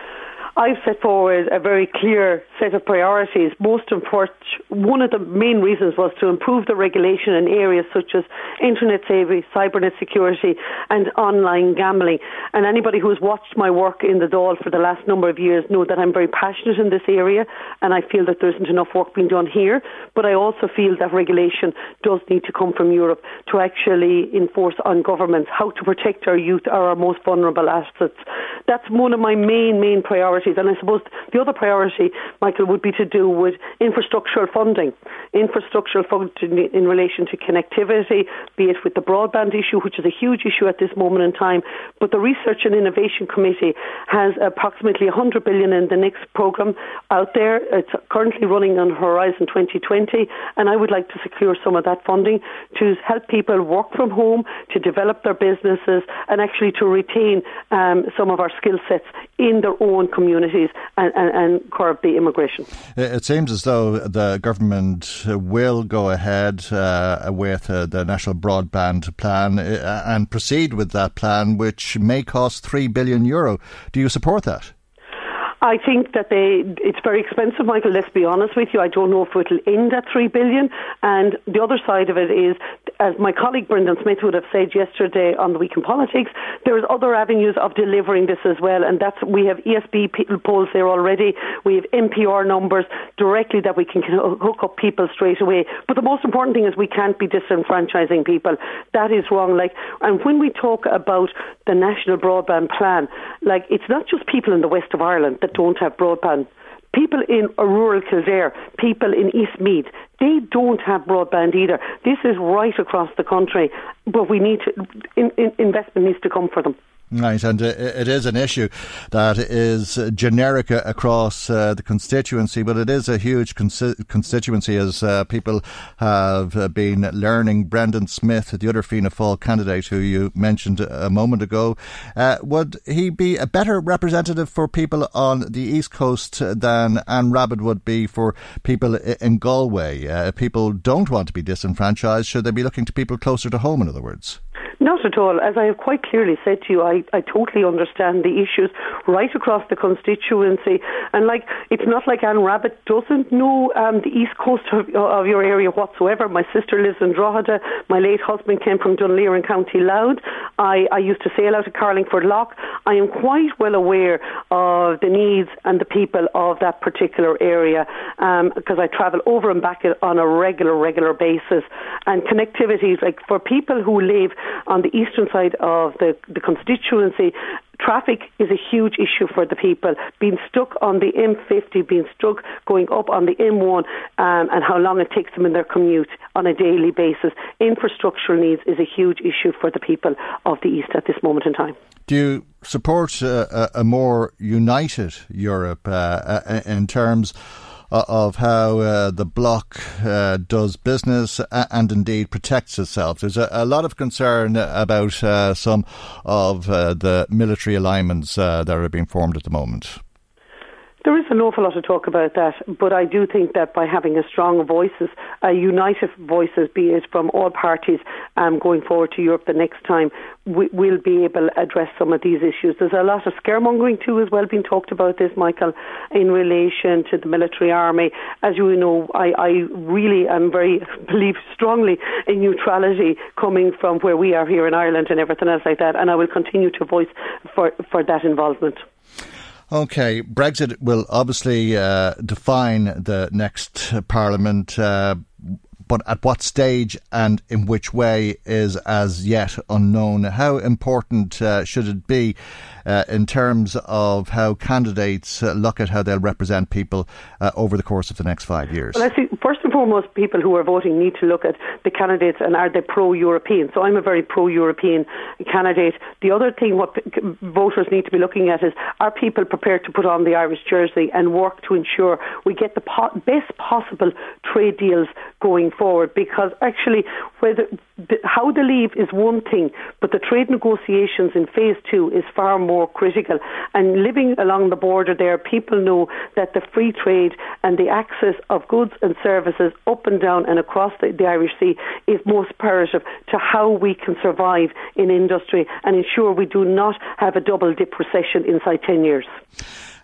I've set forward a very clear set of priorities. Most important, one of the main reasons was to improve the regulation in areas such as internet safety, cybernet security, and online gambling. And anybody who's watched my work in the Dáil for the last number of years know that I'm very passionate in this area, and I feel that there isn't enough work being done here. But I also feel that regulation does need to come from Europe to actually enforce on governments how to protect our youth, our most vulnerable assets. That's one of my main, main priorities priorities. And I suppose the other priority, Michael, would be to do with infrastructural funding. Infrastructural funding in relation to connectivity, be it with the broadband issue, which is a huge issue at this moment in time. But the Research and Innovation Committee has approximately 100 billion in the next programme out there. It's currently running on Horizon 2020, and I would like to secure some of that funding to help people work from home, to develop their businesses, and actually to retain um, some of our skill sets in their own community communities and, and, and curb the immigration. It seems as though the government will go ahead uh, with uh, the national broadband plan uh, and proceed with that plan, which may cost three billion euro. Do you support that? I think that they it's very expensive, Michael. Let's be honest with you. I don't know if it'll end at three billion. And the other side of it is, as my colleague Brendan Smith would have said yesterday on the Week in Politics, there's other avenues of delivering this as well, and that's we have ESB poles there already. We have NPR numbers directly that we can hook up people straight away. But the most important thing is we can't be disenfranchising people. That is wrong. Like, and when we talk about the national broadband plan, like it's not just people in the west of Ireland that don't have broadband. People in rural Kildare, people in Eastmeath, they don't have broadband either. This is right across the country, but we need to, in, in, investment needs to come for them. Right, and it is an issue that is generic across uh, the constituency, but it is a huge constituency as uh, people have uh, been learning. Brendan Smith, the other Fianna Fáil candidate who you mentioned a moment ago, uh, would he be a better representative for people on the East Coast than Anne Rabbitte would be for people in Galway? Uh, people don't want to be disenfranchised. Should they be looking to people closer to home, in other words? Not at all. As I have quite clearly said to you, I, I totally understand the issues right across the constituency. And like, it's not like Anne Rabbitte doesn't know um, the east coast of, of, your area whatsoever. My sister lives in Drogheda. My late husband came from Dunleer in County Louth. I, I used to sail out of Carlingford Lough. I am quite well aware of the needs and the people of that particular area because um, I travel over and back on a regular, regular basis. And connectivity, like for people who live on the eastern side of the, the constituency, traffic is a huge issue for the people. Being stuck on the M50, being stuck going up on the M1, um, and how long it takes them in their commute on a daily basis. Infrastructural needs is a huge issue for the people of the East at this moment in time. Do you support uh, a, a, more united Europe uh, uh in terms? Uh, of how uh, the bloc uh, does business and indeed protects itself. There's a, a lot of concern about uh, some of uh, the military alignments that are being formed at the moment. There is an awful lot of talk about that, but I do think that by having a strong voices, a united voices, be it from all parties um, going forward to Europe the next time, we, will be able to address some of these issues. There's a lot of scaremongering too as well being talked about this, Michael, in relation to the military army. As you know, I, I really am very believe strongly in neutrality coming from where we are here in Ireland and everything else like that, and I will continue to voice for, for that involvement. Okay, Brexit will obviously uh, define the next Parliament. Uh, but at what stage and in which way is as yet unknown. How important uh, should it be uh, in terms of how candidates uh, look at how they'll represent people uh, over the course of the next five years? Well, Foremost, people who are voting need to look at the candidates and are they pro-European. So I'm a very pro-European candidate. The other thing what voters need to be looking at is are people prepared to put on the Irish jersey and work to ensure we get the po- best possible trade deals going forward? Because actually, whether the, how they leave is one thing, but the trade negotiations in phase two is far more critical. And living along the border there, people know that the free trade and the access of goods and services up and down and across the, the Irish Sea is most imperative to how we can survive in industry and ensure we do not have a double dip recession inside 10 years.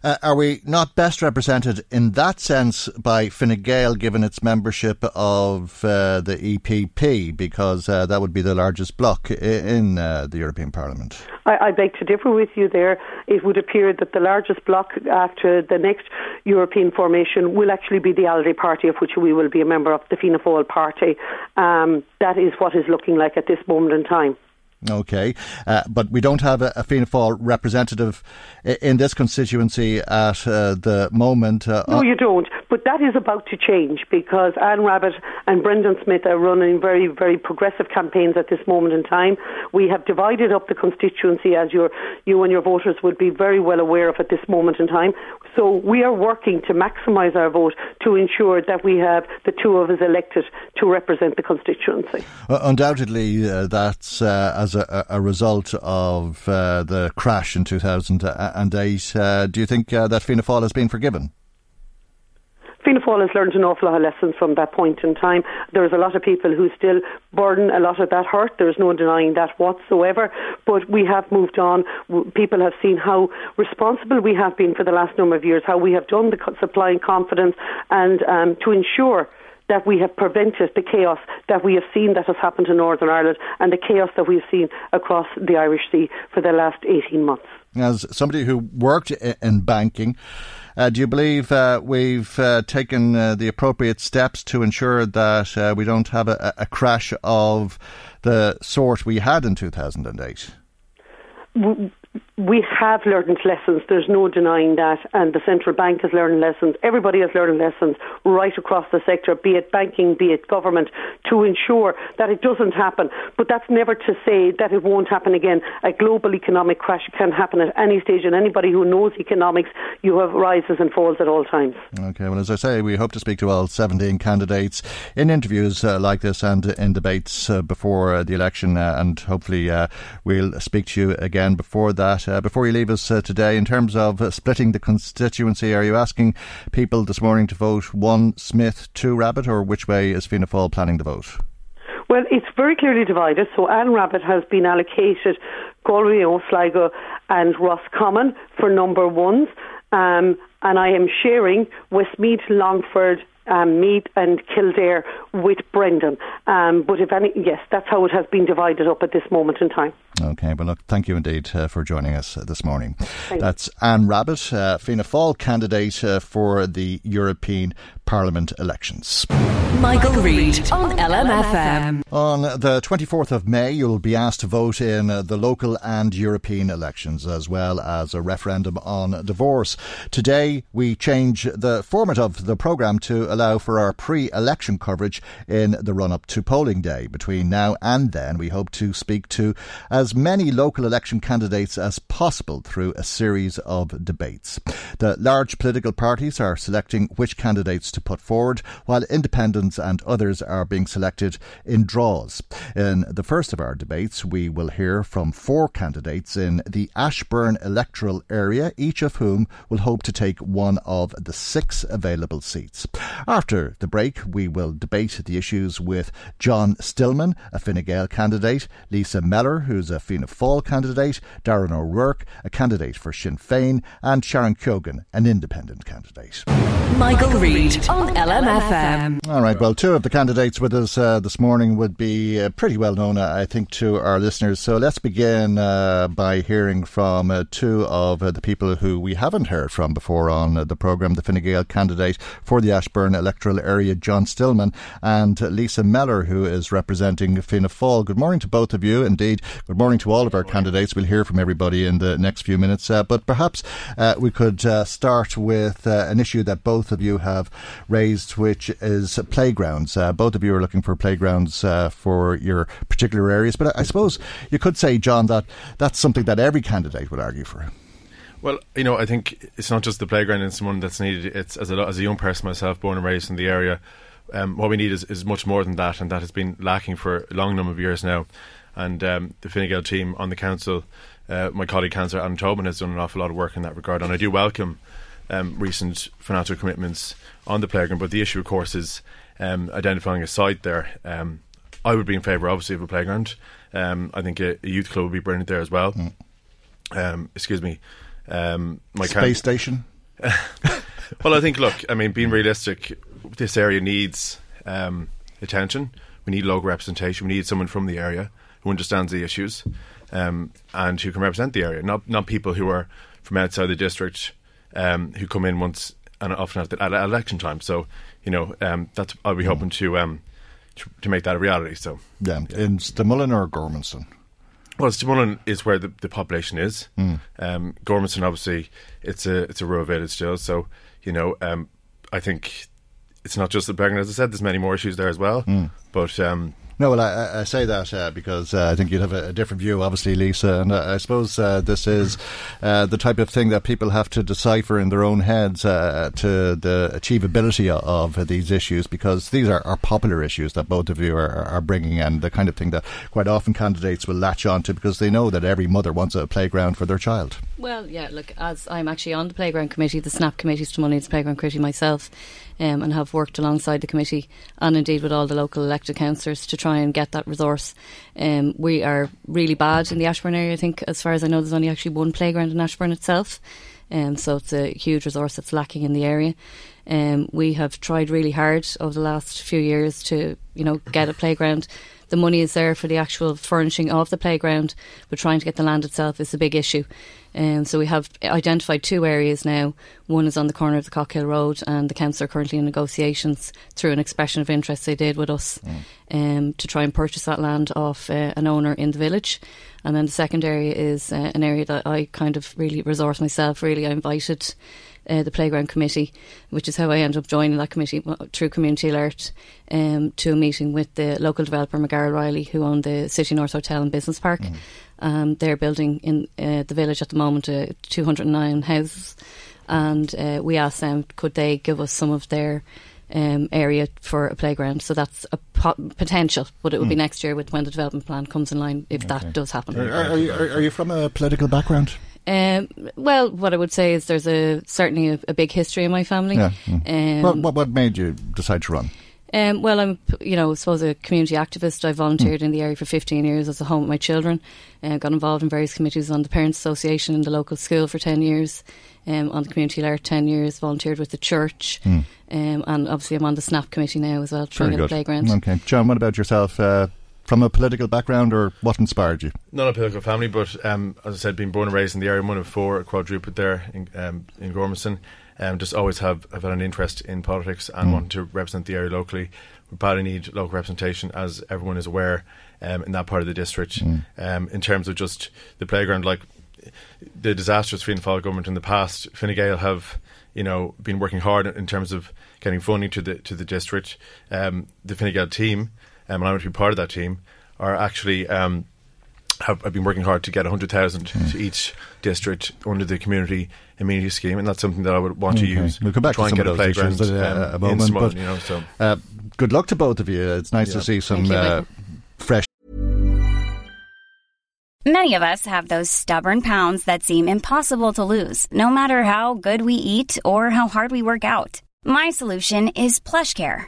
Uh, are we not best represented in that sense by Fine Gael, given its membership of uh, the EPP, because uh, that would be the largest bloc in uh, the European Parliament? I, I, beg to differ with you there. It would appear that the largest bloc after the next European formation will actually be the ALDE party, of which we will be a member of, the Fianna Fáil party. Um, that is what is looking like at this moment in time. Okay, uh, but we don't have a, a Fianna Fáil representative in this constituency at uh, the moment. Uh, no, you don't. But that is about to change because Anne Rabbitte and Brendan Smith are running very, very progressive campaigns at this moment in time. We have divided up the constituency, as your, you and your voters would be very well aware of at this moment in time. So we are working to maximise our vote to ensure that we have the two of us elected to represent the constituency. Uh, undoubtedly, uh, that's uh, as a, a, result of uh, the crash in 2008. Uh, do you think uh, that Fianna Fáil has been forgiven? Fianna Fáil has learned an awful lot of lessons from that point in time. There's a lot of people who still burden a lot of that hurt. There's no denying that whatsoever. But we have moved on. People have seen how responsible we have been for the last number of years, how we have done the supplying confidence and um, to ensure that we have prevented the chaos that we have seen that has happened in Northern Ireland and the chaos that we've seen across the Irish Sea for the last 18 months. As somebody who worked in banking, uh, do you believe uh, we've uh, taken uh, the appropriate steps to ensure that uh, we don't have a, a, crash of the sort we had in 2008? We have learned lessons. There's no denying that. And the central bank has learned lessons. Everybody has learned lessons right across the sector, be it banking, be it government, to ensure that it doesn't happen. But that's never to say that it won't happen again. A global economic crash can happen at any stage. And anybody who knows economics, you have rises and falls at all times. Okay. Well, as I say, we hope to speak to all 17 candidates in interviews uh, like this and in debates uh, before uh, the election. Uh, and hopefully uh, we'll speak to you again before that that. Uh, before you leave us uh, today, in terms of uh, splitting the constituency, are you asking people this morning to vote one Smith, two Rabbitte, or which way is Fianna Fáil planning to vote? Well, it's very clearly divided. So Anne Rabbitte has been allocated Galway, Sligo, and Roscommon for number ones. Um, and I am sharing Westmeath, Longford, um, Meath and Kildare with Brendan. Um, but if any, yes, that's how it has been divided up at this moment in time. Okay, well, look, thank you indeed uh, for joining us uh, this morning. That's Anne Rabbitte, uh, Fianna Fáil candidate uh, for the European Parliament elections. Michael, Reade on LMFM. On the 24th of May, you'll be asked to vote in the local and European elections, as well as a referendum on divorce. Today, we change the format of the programme to allow for our pre election coverage in the run up to polling day. Between now and then, we hope to speak to as many local election candidates as possible through a series of debates. The large political parties are selecting which candidates to put forward, while independents and others are being selected in draws. In the first of our debates, we will hear from four candidates in the Ashbourne electoral area, each of whom will hope to take one of the six available seats. After the break, we will debate the issues with John Stillman, a Fine Gael candidate, Lisa Mellor, who's a Fianna Fáil candidate, Darren O'Rourke, a candidate for Sinn Féin, and Sharon Keoghan, an independent candidate. Michael Reade on LMFM. All right, well, two of the candidates with us uh, this morning would be uh, pretty well known, I think, to our listeners. So let's begin uh, by hearing from uh, two of uh, the people who we haven't heard from before on uh, the programme the Fine Gael candidate for the Ashbourne electoral area, John Stillman, and Lisa Mellor, who is representing Fianna Fáil. Good morning to both of you. Indeed, good morning to all of our candidates. We'll hear from everybody in the next few minutes, but perhaps we could start with an issue that both of you have raised, which is playgrounds. Uh, both of you are looking for playgrounds uh, for your particular areas, but I, I suppose you could say, John, that that's something that every candidate would argue for. Well, you know, I think it's not just the playground in someone that's needed. It's as a, as a young person myself, born and raised in the area. Um, what we need is, is much more than that, and that has been lacking for a long number of years now. And um, the Fine Gael team on the council, uh, my colleague Councillor Adam Tobin has done an awful lot of work in that regard, and I do welcome um, recent financial commitments on the playground. But the issue, of course, is um, identifying a site there. Um, I would be in favour, obviously, of a playground. Um, I think a, a, youth club would be brilliant there as well. Mm. Um, excuse me. Um, my space can- station. well, I think. Look, I mean, being realistic, this area needs attention. We need local representation. We need someone from the area who understands the issues and who can represent the area, not not people who are from outside the district um, who come in once and often at, the, at election time. So, you know, um, that's I'll be hoping to, um, to, to make that a reality. So, yeah, in Stamullen or Gormanston. Well, Stamullen is where the, the population is. Mm. Um, Gormanston, obviously, it's a it's a rural village still. So, you know, um, I think it's not just the pregnant. As I said, there's many more issues there as well. Mm. But um, No, well, I, I say that uh, because uh, I think you'd have a, a, different view, obviously, Lisa. And uh, I suppose uh, this is uh, the type of thing that people have to decipher in their own heads uh, to the achievability of, of, these issues because these are, are, popular issues that both of you are, are, bringing and the kind of thing that quite often candidates will latch onto because they know that every mother wants a playground for their child. Well, yeah, look, as I'm actually on the playground committee, the SNAP committee, Stamullen Needs Playground Committee myself, um, and have worked alongside the committee and indeed with all the local elected councillors to try and get that resource. Um, we are really bad in the Ashbourne area. I think, as far as I know, there's only actually one playground in Ashbourne itself, um, so it's a huge resource that's lacking in the area. Um, we have tried really hard over the last few years to, you know, get a playground. The money is there for the actual furnishing of the playground, but trying to get the land itself is a big issue. Um, so we have identified two areas now. One is on the corner of the Cockhill Road, and the council are currently in negotiations through an expression of interest they did with us mm. um, to try and purchase that land off uh, an owner in the village. And then the second area is uh, an area that I kind of really resource myself. Really, I invited. Uh, the playground committee, which is how I ended up joining that committee through Community Alert, um, to a meeting with the local developer McGarrell Reilly, who owned the City North Hotel and Business Park. Mm. Um, they're building in uh, the village at the moment uh, 209 houses, and uh, we asked them could they give us some of their um, area for a playground. So that's a po- potential, but it will mm. be next year with when the development plan comes in line if okay. that does happen. Are, are, you, are, you, from a political background? Um, well, what I would say is there's a certainly a, a big history in my family. Yeah. Mm. Um, what, what, made you decide to run? Um, well, I'm, you know, I suppose a community activist. I volunteered mm. in the area for 15 years as a home with my children. Uh, got involved in various committees on the Parents Association in the local school for 10 years, um, on the Community Alert 10 years, volunteered with the church, mm. um, and obviously I'm on the SNAP committee now as well, trying to get playground. Okay. John, what about yourself? Uh, from a political background, or what inspired you? Not a political family, but um, as I said, being born and raised in the area, one of four quadruped there in, um, in Gormanston um, just always have, have had an interest in politics and mm. wanting to represent the area locally. We badly need local representation, as everyone is aware, um, in that part of the district. Mm. Um, in terms of just the playground, like the disastrous Fianna Fáil government in the past, Fine Gael have you know been working hard in terms of getting funding to the to the district. Um, the Fine Gael team, um, and I'm to be part of that team, are actually um, have, have been working hard to get 100,000 mm. to each district under the community amenity scheme, and that's something that I would want okay. to use. We'll come back try to and get a playground issues, uh, um, a moment, Smullen, but, you know, so. uh, good luck to both of you. It's nice yeah. to see some uh, fresh. Many of us have those stubborn pounds that seem impossible to lose, no matter how good we eat or how hard we work out. My solution is PlushCare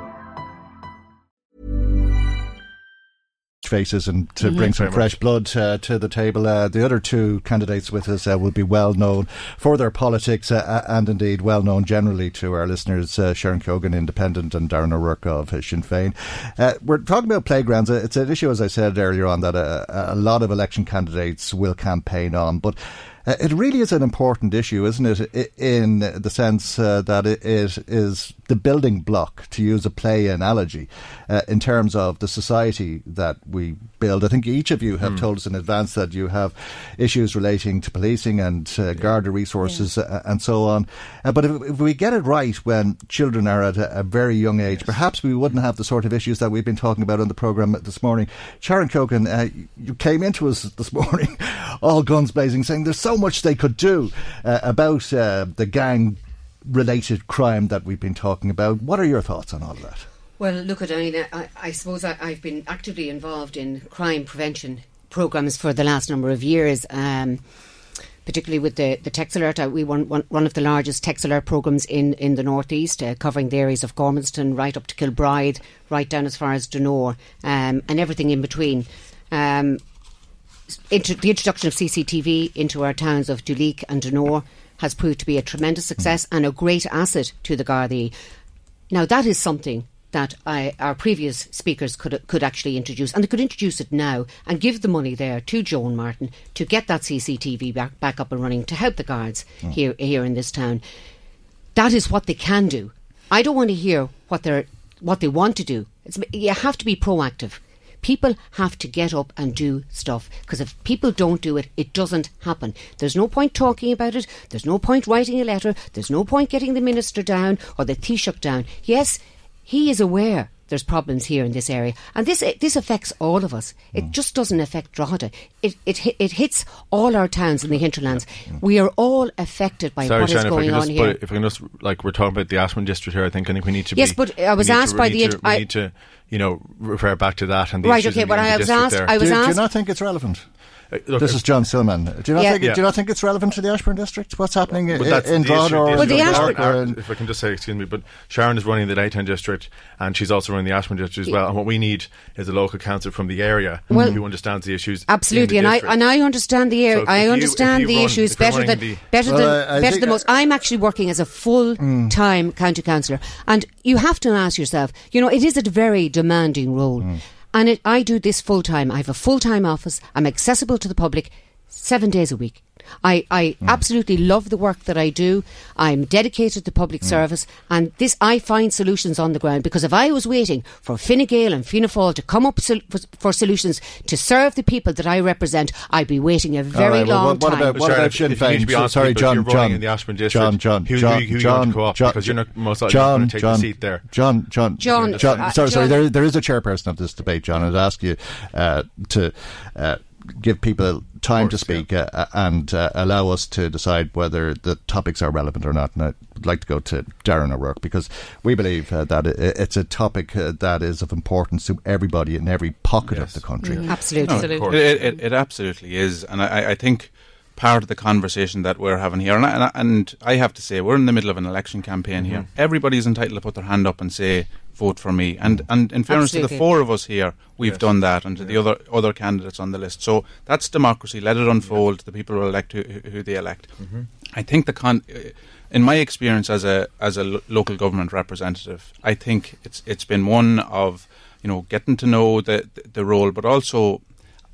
Faces and to mm-hmm. bring some fresh much. blood uh, to the table. Uh, the other two candidates with us uh, will be well known for their politics uh, and indeed well known generally to our listeners. Uh, Sharon Keoghan, Independent, and Darren O'Rourke of Sinn Féin. Uh, we're talking about playgrounds. It's an issue, as I said earlier on, that a, a lot of election candidates will campaign on, but Uh, it really is an important issue, isn't it? In the sense uh, that it is the building block, to use a play analogy, uh, in terms of the society that we build. I think each of you have mm. told us in advance that you have issues relating to policing and uh, Garda resources yeah. Uh, and so on. Uh, but if, if, we get it right when children are at a, a very young age, yes. perhaps we wouldn't have the sort of issues that we've been talking about on the programme this morning. Sharon Keoghan, you came into us this morning all guns blazing, saying there's so much they could do uh, about uh, the gang related crime that we've been talking about. What are your thoughts on all of that? Well, look at I mean, I, I suppose I, have been actively involved in crime prevention programs for the last number of years. Um, particularly with the, the text alert. Uh, we won one, one of the largest text alert programmes in, in the northeast, uh, covering the areas of Gormanston right up to Kilbride, right down as far as Donore, um, and everything in between. Um, inter- the introduction of CCTV into our towns of Duleek and Donore has proved to be a tremendous success and a great asset to the Gardaí. Now, that is something that I, our previous speakers could could actually introduce, and they could introduce it now and give the money there to Joan Martin to get that CCTV back, back up and running to help the guards mm. here here in this town. That is what they can do. I don't want to hear what they're what they want to do. It's, you have to be proactive. People have to get up and do stuff because if people don't do it, it doesn't happen. There's no point talking about it. There's no point writing a letter. There's no point getting the minister down or the Taoiseach down. Yes, he is aware there's problems here in this area, and this this affects all of us. It mm. just doesn't affect Drogheda. It it it hits all our towns in the hinterlands. Mm. We are all affected by Sorry, what Shana, is going on here. It, if I can just like we're talking about the Ashman district here, I think I think we need to. Yes, be, but I was asked to, by the. To, we need to you know refer back to that and the right. Okay, but I was asked. There. I was do, asked. Do you not think it's relevant? Uh, look, this is John Stillman. Do you not yeah. think? Yeah. Do you not think it's relevant to the Ashbourne district? What's happening in, in Drogheda or well, the Ashbourne? If I can just say, excuse me, but Sharon is running the Nighttown district, and she's also running the Ashbourne district as well. And what we need is a local council from the area well, who understands the issues. Absolutely, and district. I and I understand the area. So I understand you, the run, issues better than the better well, than better than most. I'm actually working as a full time mm. county councillor, and you have to ask yourself. You know, it is a very demanding role. Mm. And it, I do this full time. I have a full time office. I'm accessible to the public seven days a week. I, I mm. absolutely love the work that I do. I'm dedicated to public mm. service, and this I find solutions on the ground because if I was waiting for Fine Gael and Fianna Fáil to come up sol- for, for, solutions to serve the people that I represent, I'd be waiting a very right, long well, what, time. About, what about Sinn Féin? sorry, John, John, in the Ashbourne district, John, John, who, John, who, who John, you want to co John, because you're not most likely John, going to take John, the seat there. John, John, John, John. Uh, sorry, sorry. There, there is a chairperson of this debate, John. I'd ask you uh, to. Uh, give people time course, to speak yeah. uh, and uh, allow us to decide whether the topics are relevant or not. And I'd like to go to Darren O'Rourke because we believe uh, that it's a topic uh, that is of importance to everybody in every pocket yes. of the country. Mm. Absolutely. No, it, it, it, absolutely is. And I, I, think part of the conversation that we're having here, and I, and I have to say, we're in the middle of an election campaign mm-hmm. here. Everybody's entitled to put their hand up and say, vote for me. And and in fairness Absolutely. to the four of us here, we've yes. done that, and to the other other candidates on the list. So that's democracy. Let it unfold. Yeah. The people will elect who, who they elect. Mm-hmm. I think the con. Uh, in my experience as a as a lo- local government representative, I think it's it's been one of you know getting to know the the role, but also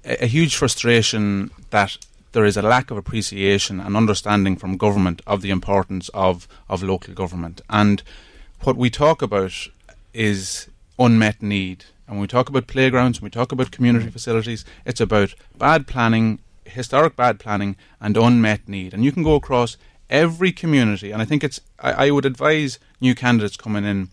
a, a huge frustration that there is a lack of appreciation and understanding from government of the importance of of local government and what we talk about is unmet need. And when we talk about playgrounds, when we talk about community mm-hmm. facilities, it's about bad planning, historic bad planning, and unmet need. And you can go across every community, and I think it's, I, I would advise new candidates coming in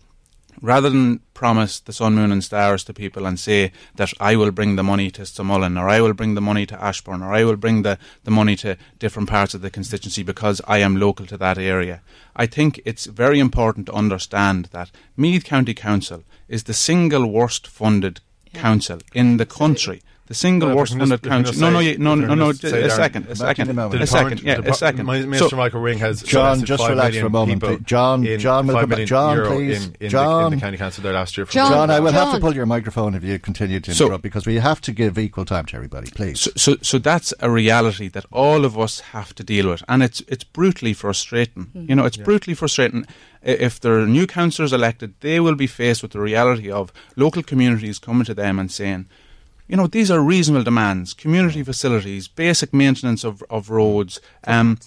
rather than promise the sun, moon, and stars to people and say that I will bring the money to Stamullen or I will bring the money to Ashbourne or I will bring the, the money to different parts of the constituency because I am local to that area. I think it's very important to understand that Meath County Council is the single worst funded yeah. council in the country. The single well, worst funded council. No, no, no, no, no, a second, a second, a second, yeah, a second. Mr. Michael Ring has John. Just relax for a moment, John. John, will come John, please. In, John, the, in the county council there last year. John, John, I will have to pull your microphone if you continue to interrupt because we have to give equal time to everybody, please. So, so, so that's a reality that all of us have to deal with, and it's it's brutally frustrating. Mm. You know, it's yeah. brutally frustrating if there are new councillors elected, they will be faced with the reality of local communities coming to them and saying, you know, these are reasonable demands. Community facilities, basic maintenance of, of roads, um,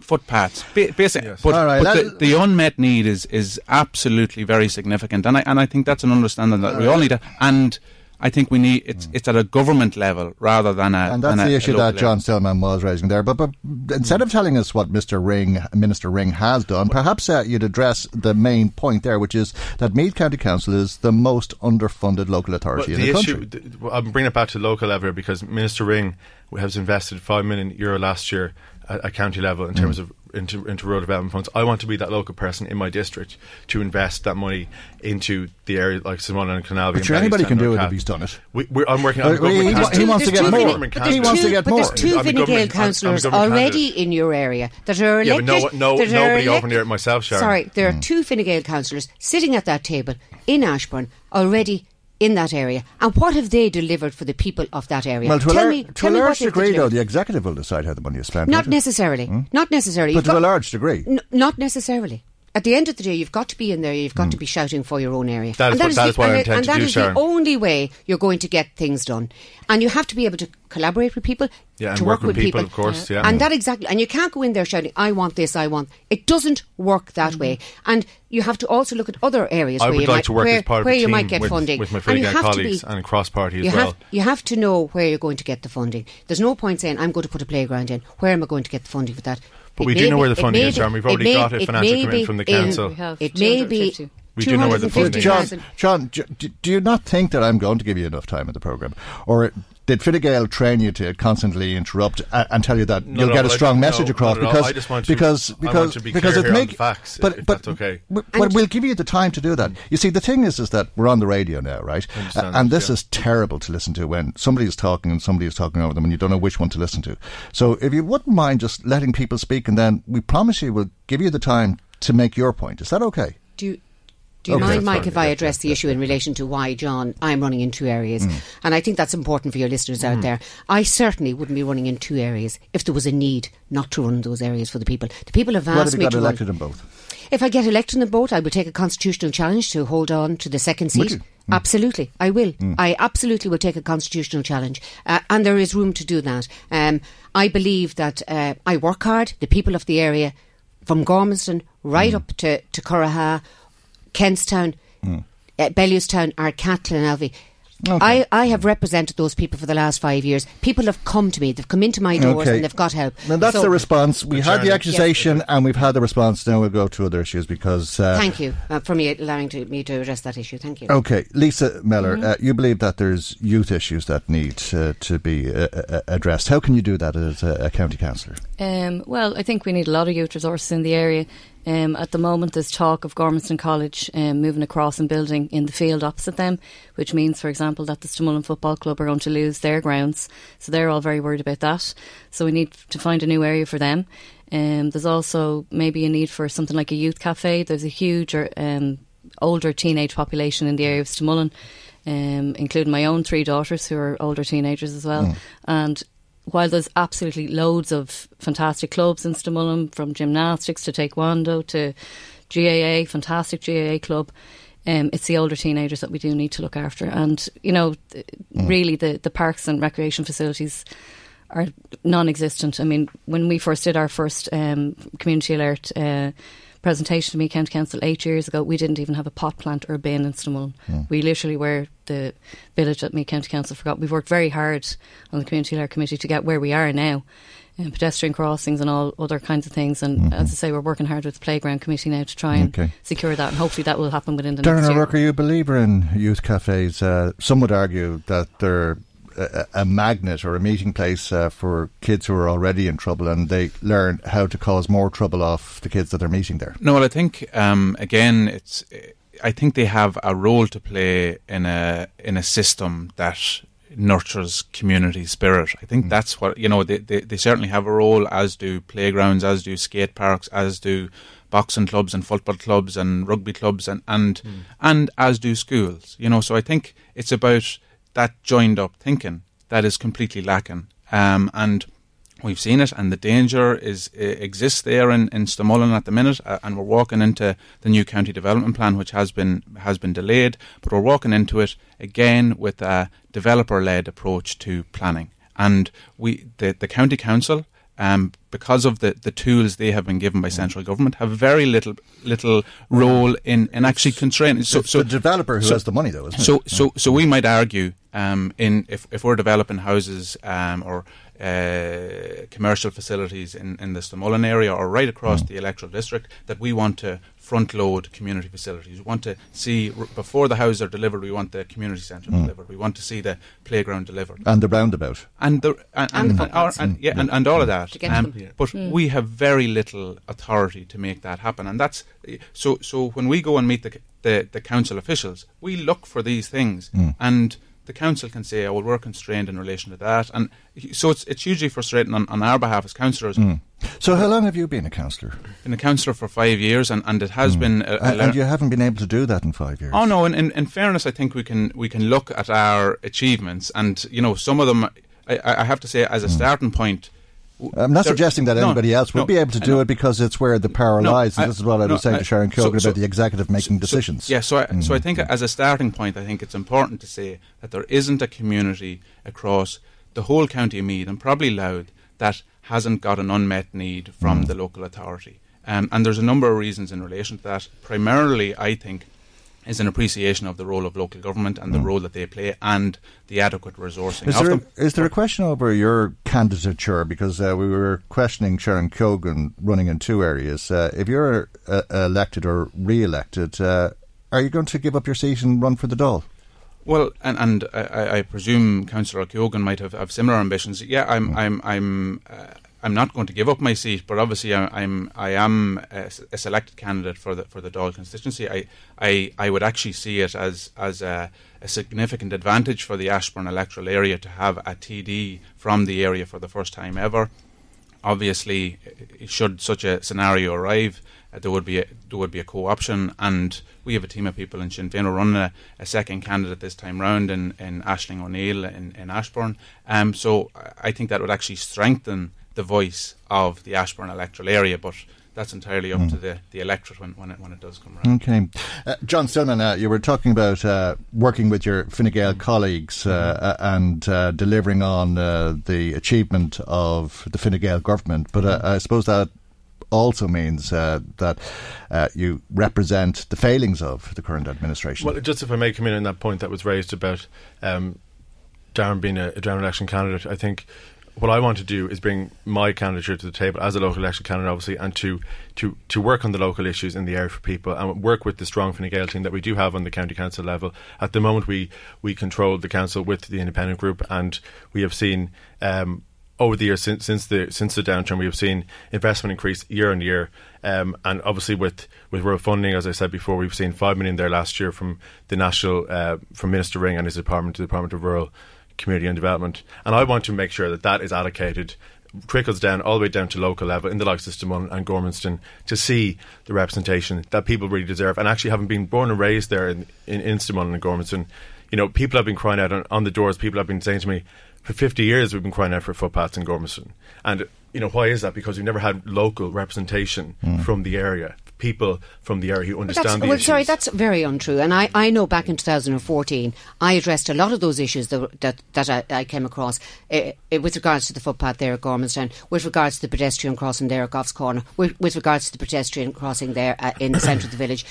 footpaths, ba- basic. Yes. But, All right, but the, the unmet need is is absolutely very significant, and I and I think that's an understanding that we all need to. And I think we need it's it's at a government level rather than a. And that's than the a issue local that John Stillman was raising there. But, but instead of telling us what Mr. Ring, Minister Ring has done, perhaps uh, you'd address the main point there, which is that Meath County Council is the most underfunded local authority Well, in the, issue, country. th- I'm bringing it back to local level because Minister Ring has invested five million euro last year at, at county level in terms Mm. of into, into road development funds. I want to be that local person in my district to invest that money into the area like Simon and Canalby. But and sure, anybody can do and it if he's done it. We, we're, I'm working on Uh, the government he- he he wants to get more. Vin- but He there's wants to two- get but more. there's two I'm Fine Gael government- I'm- I'm a councillors already candidate. in your area that are Yeah, elected. but no, no, that are nobody over elect- near it myself, Sharon. Sorry, there are two Fine Gael councillors sitting at that table in Ashbourne already in that area. And what have they delivered for the people of that area? Well, to a, tell lar- me, to tell a me large degree, though, the executive will decide how the money is spent. Not necessarily. Hmm? Not necessarily. But You've to a large degree. N- not necessarily. At the end of the day, you've got to be in there. You've got to be shouting for your own area. Hmm. That is and what- that the- is what I and, intend and to that do, is Sharon. the only way you're going to get things done. And you have to be able to collaborate with people. Yeah, and to work work with people, of course, yeah. And that exactly. And you can't go in there shouting, "I want this, I want." It doesn't work that way. And you have to also look at other areas I where would you like might, to work where, as part of where you might get with, funding. with my and you Fine Gael to colleagues be, and cross party as you well. Have, you have to know where you're going to get the funding. There's no point saying, "I'm going to put a playground in." Where am I going to get the funding for that? But It we do know be- where the funding is, be- Sharon. We've it already may- got a it financial may commitment be from the council. We It may be. We do know where the funding is. John, John, do you not think that I'm going to give you enough time in the programme? Or did Fine Gael train you to constantly interrupt a- and tell you that No, you'll no, get a strong don't- message no, across not at all. because I just want to- because I want because to be because clear it here on make the facts, but if but that's okay. but, but we'll give you the time to do that. You see, the thing is, is that we're on the radio now, right? understand and this yeah. is terrible to listen to when somebody is talking and somebody is talking over them, and you don't know which one to listen to. So, if you wouldn't mind just letting people speak, and then we promise you we'll give you the time to make your point. Is that okay? Do you, do you Okay, mind, Mike, fine. if I address the issue in relation to why, John, I'm running in two areas? Mm. And I think that's important for your listeners out there. I certainly wouldn't be running in two areas if there was a need not to run those areas for the people. The people have asked if you me got to run. elected in both? If I get elected in the boat, I will take a constitutional challenge to hold on to the second seat. Mm. Absolutely, I will. I absolutely will take a constitutional challenge, uh, and there is room to do that. Um, I believe that uh, I work hard. The people of the area, from Gormanston right Mm. up to to Curraha, Kentstown, Mm. uh, Bellewstown, Ardcattle, and Alvey. I, I have represented those people for the last five years. People have come to me, they've come into my doors Okay. and they've got help. Now that's So- the response. We But had the accusation and we've had the response. Now we'll go to other issues because. Uh, Thank you uh, for me allowing to, me to address that issue. Thank you. Okay, Lisa Miller, Mhm. uh, you believe that there's youth issues that need uh, to be uh, uh, addressed. How can you do that as a, a county councillor? Um, well, I think we need a lot of youth resources in the area. Um, at the moment, there's talk of Gormanston College um, moving across and building in the field opposite them, which means, for example, that the Stamullen Football Club are going to lose their grounds. So they're all very worried about that. So we need to find a new area for them. Um, there's also maybe a need for something like a youth cafe. There's a huge or, um, older teenage population in the area of Stamullen, um, including my own three daughters who are older teenagers as well. Mm. And while there's absolutely loads of fantastic clubs in Stamullen, from gymnastics to taekwondo to GAA, fantastic GAA club, um, it's the older teenagers that we do need to look after. And, you know, th- really the, the parks and recreation facilities are non-existent. I mean, when we first did our first um, community alert uh, presentation to Meath county council eight years ago, we didn't even have a pot plant or a bin in Stamullen. Mm. We literally were the village that Meath county council forgot. We've worked very hard on the community alert committee to get where we are now. And pedestrian crossings and all other kinds of things, and as I say, we're working hard with the playground committee now to try and Okay. secure that, and hopefully that will happen within the next Darren year. O'Rourke, are you a believer in youth cafes? Uh, some would argue that they're a, a magnet or a meeting place uh, for kids who are already in trouble and they learn how to cause more trouble off the kids that they're meeting there. No, well, I think um, again, it's. I think they have a role to play in a in a system that nurtures community spirit. I think that's what you know. They, they they certainly have a role, as do playgrounds, as do skate parks, as do boxing clubs and football clubs and rugby clubs, and and and as do schools. You know, so I think it's about that joined up thinking that is completely lacking. Um, and We've seen it, and the danger is exists there in, in Stamullen at the minute, uh, and we're walking into the new county development plan, which has been has been delayed. But we're walking into it again with a developer-led approach to planning, and we the the county council um, because of the, the tools they have been given by central government, have very little little role in, in actually constraining. So, so the developer who so, has the money, though, so, So, so we might argue um, in if, if we're developing houses um, or uh, commercial facilities in, in the Stamullen area or right across mm. the electoral district that we want to front load community facilities. We want to see before the houses are delivered. We want the community centre mm. delivered. We want to see the playground delivered and the roundabout and the and, and, and, and, our, and yeah, and, and all of that. Um, but mm. we have very little authority to make that happen, and that's so. So when we go and meet the the, the council officials, we look for these things mm. and the council can say, "Oh, well, we're constrained in relation to that," and so it's it's hugely frustrating on, on our behalf as councillors. Mm. So, how long have you been a councillor? Been a councillor for five years, and, and it has mm. been. A, a and, you haven't been able to do that in five years. Oh no! In, in, in fairness, I think we can we can look at our achievements, and you know, some of them. I, I have to say, as a mm. starting point, I'm not there, suggesting that anybody no, else would no, be able to do it because it's where the power no, lies. And I, this is what I was saying to Sharon Keoghan so, about the executive making so, decisions. yeah, so I, mm. so I think as a starting point, I think it's important to say that there isn't a community across the whole county of Meath and probably Louth that hasn't got an unmet need from mm. the local authority. Um, and there's a number of reasons in relation to that. Primarily, I think is an appreciation of the role of local government and the mm. role that they play and the adequate resourcing is of there, them. Is there a question over your candidature? Because uh, we were questioning Sharon Keoghan running in two areas. Uh, if you're uh, elected or re-elected, uh, are you going to give up your seat and run for the Dáil? Well, and, and I, I presume Councillor Keoghan might have, have similar ambitions. Yeah, I'm, mm. I'm, I'm uh, I'm not going to give up my seat, but obviously I, I'm I am a, a, selected candidate for the for the Dáil constituency. I, I, I would actually see it as as a, a, significant advantage for the Ashbourne electoral area to have a TD from the area for the first time ever. Obviously, should such a scenario arrive, uh, there would be a, there would be a co-option, and we have a team of people in Sinn Féin who running a, a, second candidate this time round in, in Ashling O'Neill in, in Ashbourne. Um, so I think that would actually strengthen the voice of the Ashbourne electoral area, but that's entirely up mm. to the, the electorate when, when, it, when it does come around. Okay. Uh, John Stillman, uh, you were talking about uh, working with your Fine Gael mm. colleagues mm. and uh, delivering on uh, the achievement of the Fine Gael government, but. I suppose that also means that you represent the failings of the current administration. Well, just if I may come in on that point that was raised about um, Darren being a, a general election candidate, I think what I want to do is bring my candidature to the table as a local election candidate, obviously, and to to to work on the local issues in the area for people and work with the strong Fine Gael team that we do have on the county council level. At the moment, we we control the council with the independent group, and we have seen. Um, over the years since since the since the downturn, we have seen investment increase year on year, um, and obviously with with rural funding, as I said before, we've seen five million there last year from the national uh, from Minister Ring and his department to the Department of Rural community and development. And I want to make sure that that is allocated trickles down all the way down to local level in the likes of Stamon and Gormanston to see the representation that people really deserve. And actually, having been born and raised there in, in, in Stamon and Gormanston, you know, people have been crying out on, on, the doors. People have been saying to me, for 50 years, we've been crying out for footpaths in Gormanston. And, you know, why is that? Because we've never had local representation mm. from the area people from the area who understand the well, issues. Sorry, that's very untrue. And I, I know back in 2014, I addressed a lot of those issues that that, that I, I came across uh, with regards to the footpath there at Gormanston, with regards to the pedestrian crossing there at Goff's Corner, with, with regards to the pedestrian crossing there uh, in the centre of the village.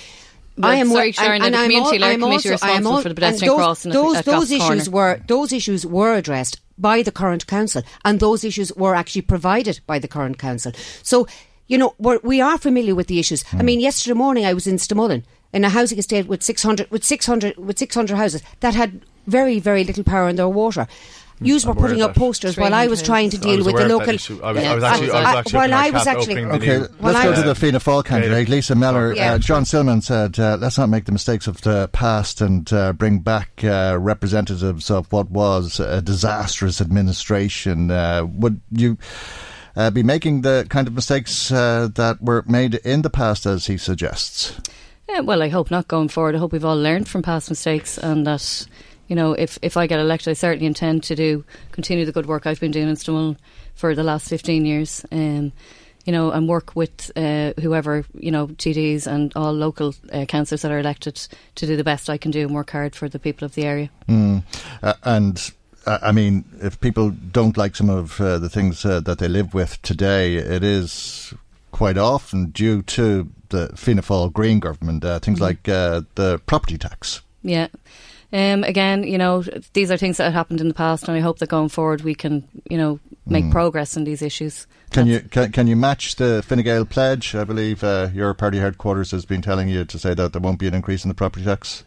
But I am sorry, Sharon, and, and the community I'm, committee also, responsible for the pedestrian those, crossing. Those, at, those issues were those issues were addressed by the current council, and those issues were actually provided by the current council. So you know, we're, we are familiar with the issues. Mm. I hmm. mean, yesterday morning I was in Stamullen in a housing estate with 600, with 600, with 600 houses that had very, very little power in their water. Hmm. Yous were putting up posters while I was trying to deal with the local. I was, I I was actually, I was actually while I was actually okay. Let's go to the Fianna Fáil candidate, Lisa Mellor. Yeah. Uh, John Stillman said, uh, "Let's not make the mistakes of the past and uh, bring back uh, representatives of what was a disastrous administration." Uh, would you? Uh, be making the kind of mistakes uh, that were made in the past, as he suggests. Yeah, well, I hope not going forward. I hope we've all learned from past mistakes and that you know, if, if I get elected, I certainly intend to do continue the good work I've been doing in Stamullen for the last 15 years. Um, you know, and work with uh, whoever, you know, TDs and all local uh, councillors that are elected to do the best I can do and work hard for the people of the area. Mm. Uh, and I mean, if people don't like some of uh, the things uh, that they live with today, it is quite often due to the Fianna Fáil Green government, things mm. like the property tax. Yeah. Um, again, you know, these are things that have happened in the past, and I hope that going forward we can, you know, make mm. progress in these issues. Can you can, can you match the Fine Gael pledge? I believe uh, your party headquarters has been telling you to say that there won't be an increase in the property tax.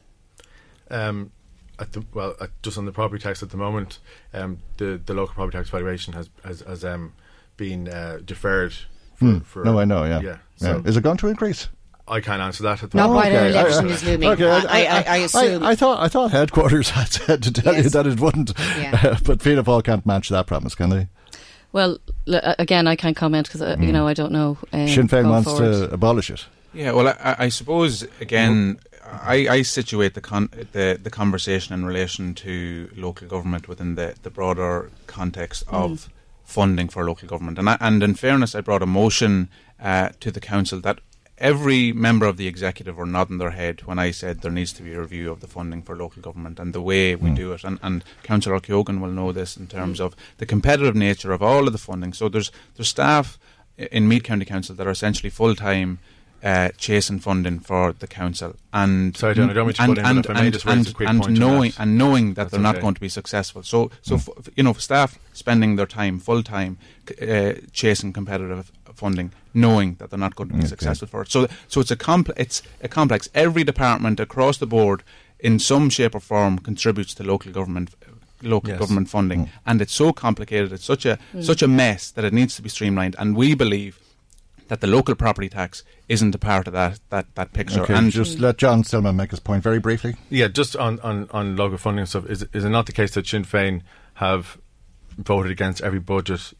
Um, the, well, just on the property tax at the moment, um, the the local property tax valuation has has, has um, been uh, deferred. For, mm. for, no, I know. Yeah, yeah. So yeah. Is it going to increase? I can't answer that at the Not moment. while okay. election I, is looming. Okay. I, I, I, assume. I, thought I thought headquarters had said to tell yes. you that it wouldn't, yeah. but Fianna Fáil can't match that promise, can they? Well, l- again, I can't comment because uh, mm. you know I don't know. Um, Sinn Féin wants forward. to abolish it. Yeah, well, I, I suppose again, I, I, situate the, con- the the conversation in relation to local government within the, the broader context mm. of funding for local government, and I, and in fairness, I brought a motion uh, to the council that every member of the executive were nodding their head when I said there needs to be a review of the funding for local government and the way we mm. do it. And, and Councillor Keoghan will know this in terms of the competitive nature of all of the funding. So there's there's staff in Meath County Council that are essentially full time. Uh, chasing funding for the council, and sorry, John, I don't mean to and, put in, and, and, and, and knowing and knowing that That's they're not going to be successful. So, so mm. f- you know, staff spending their time full time uh, chasing competitive funding, knowing that they're not going to be okay. successful for it. So, so it's a compl- it's a complex. Every department across the board, in some shape or form, contributes to local government local yes. government funding, mm. and it's so complicated. It's such a mm. such a mess that it needs to be streamlined. And we believe that the local property tax isn't a part of that that, that picture. Okay, and just let John Stillman make his point very briefly. Yeah, just on, on, on local funding stuff. Is is it not the case that Sinn Féin have voted against every budget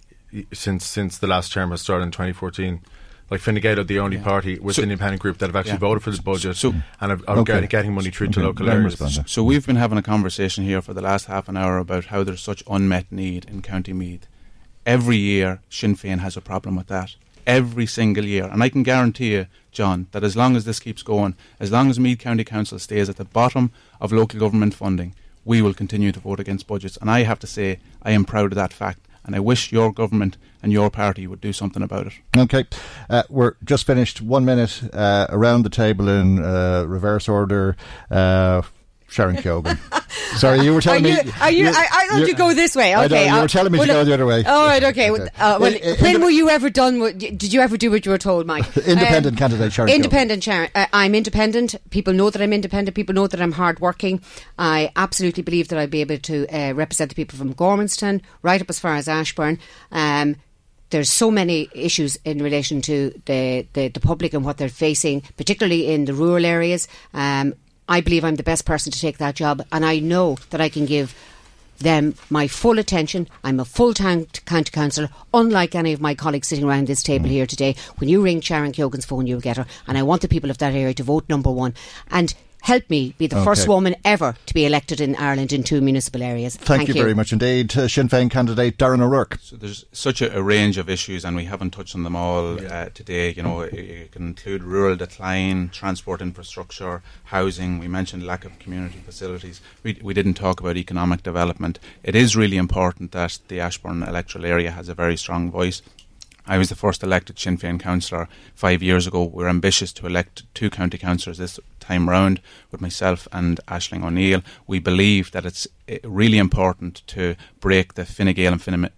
since since the last term has started in 2014. Like Fine Gael are the only yeah. party with so, an independent group that have actually yeah. voted for this budget so, and are, are okay. getting money through okay. to local areas. So we've been having a conversation here for the last half an hour about how there's such unmet need in County Meath. Every year, Sinn Féin has a problem with that. Every single year. And I can guarantee you, John, that as long as this keeps going, as long as Meath County Council stays at the bottom of local government funding, we will continue to vote against budgets. And I have to say, I am proud of that fact and I wish your government and your party would do something about it. Okay, uh, we're just finished one minute uh, around the table in uh, reverse order. Uh, Sharon Keoghan. Sorry, you were telling are you, me. Are you? I, I thought you go this way. Okay, know, you were telling me well, to go the other way. All right, okay. okay. Uh, well, in, when were you ever done? What, did you ever do what you were told, Mike? independent um, candidate, Sharon. Independent, Sharon. Uh, I'm independent. People know that I'm independent. People know that I'm hardworking. I absolutely believe that I'll be able to uh, represent the people from Gormanston right up as far as Ashbourne. Um, there's so many issues in relation to the, the, the, public and what they're facing, particularly in the rural areas. Um, I believe I'm the best person to take that job, and I know that I can give them my full attention. I'm a full time county councillor, unlike any of my colleagues sitting around this table here today. When you ring Sharon Keoghan's phone, you'll get her. And I want the people of that area to vote number one. And help me be the okay. first woman ever to be elected in Ireland in two municipal areas. Thank, Thank you, you, very much indeed. Uh, Sinn Féin candidate Darren O'Rourke. So there's such a, a, range of issues, and we haven't touched on them all yeah. uh, today. You know, it, can include rural decline, transport infrastructure, housing. We mentioned lack of community facilities. We, we didn't talk about economic development. It is really important that the Ashbourne electoral area has a very strong voice. I was the first elected Sinn Féin councillor five years ago. We're ambitious to elect two county councillors this time round with myself and Ashling O'Neill. We believe that it's eh, really important to break the Fine Gael and Fianna,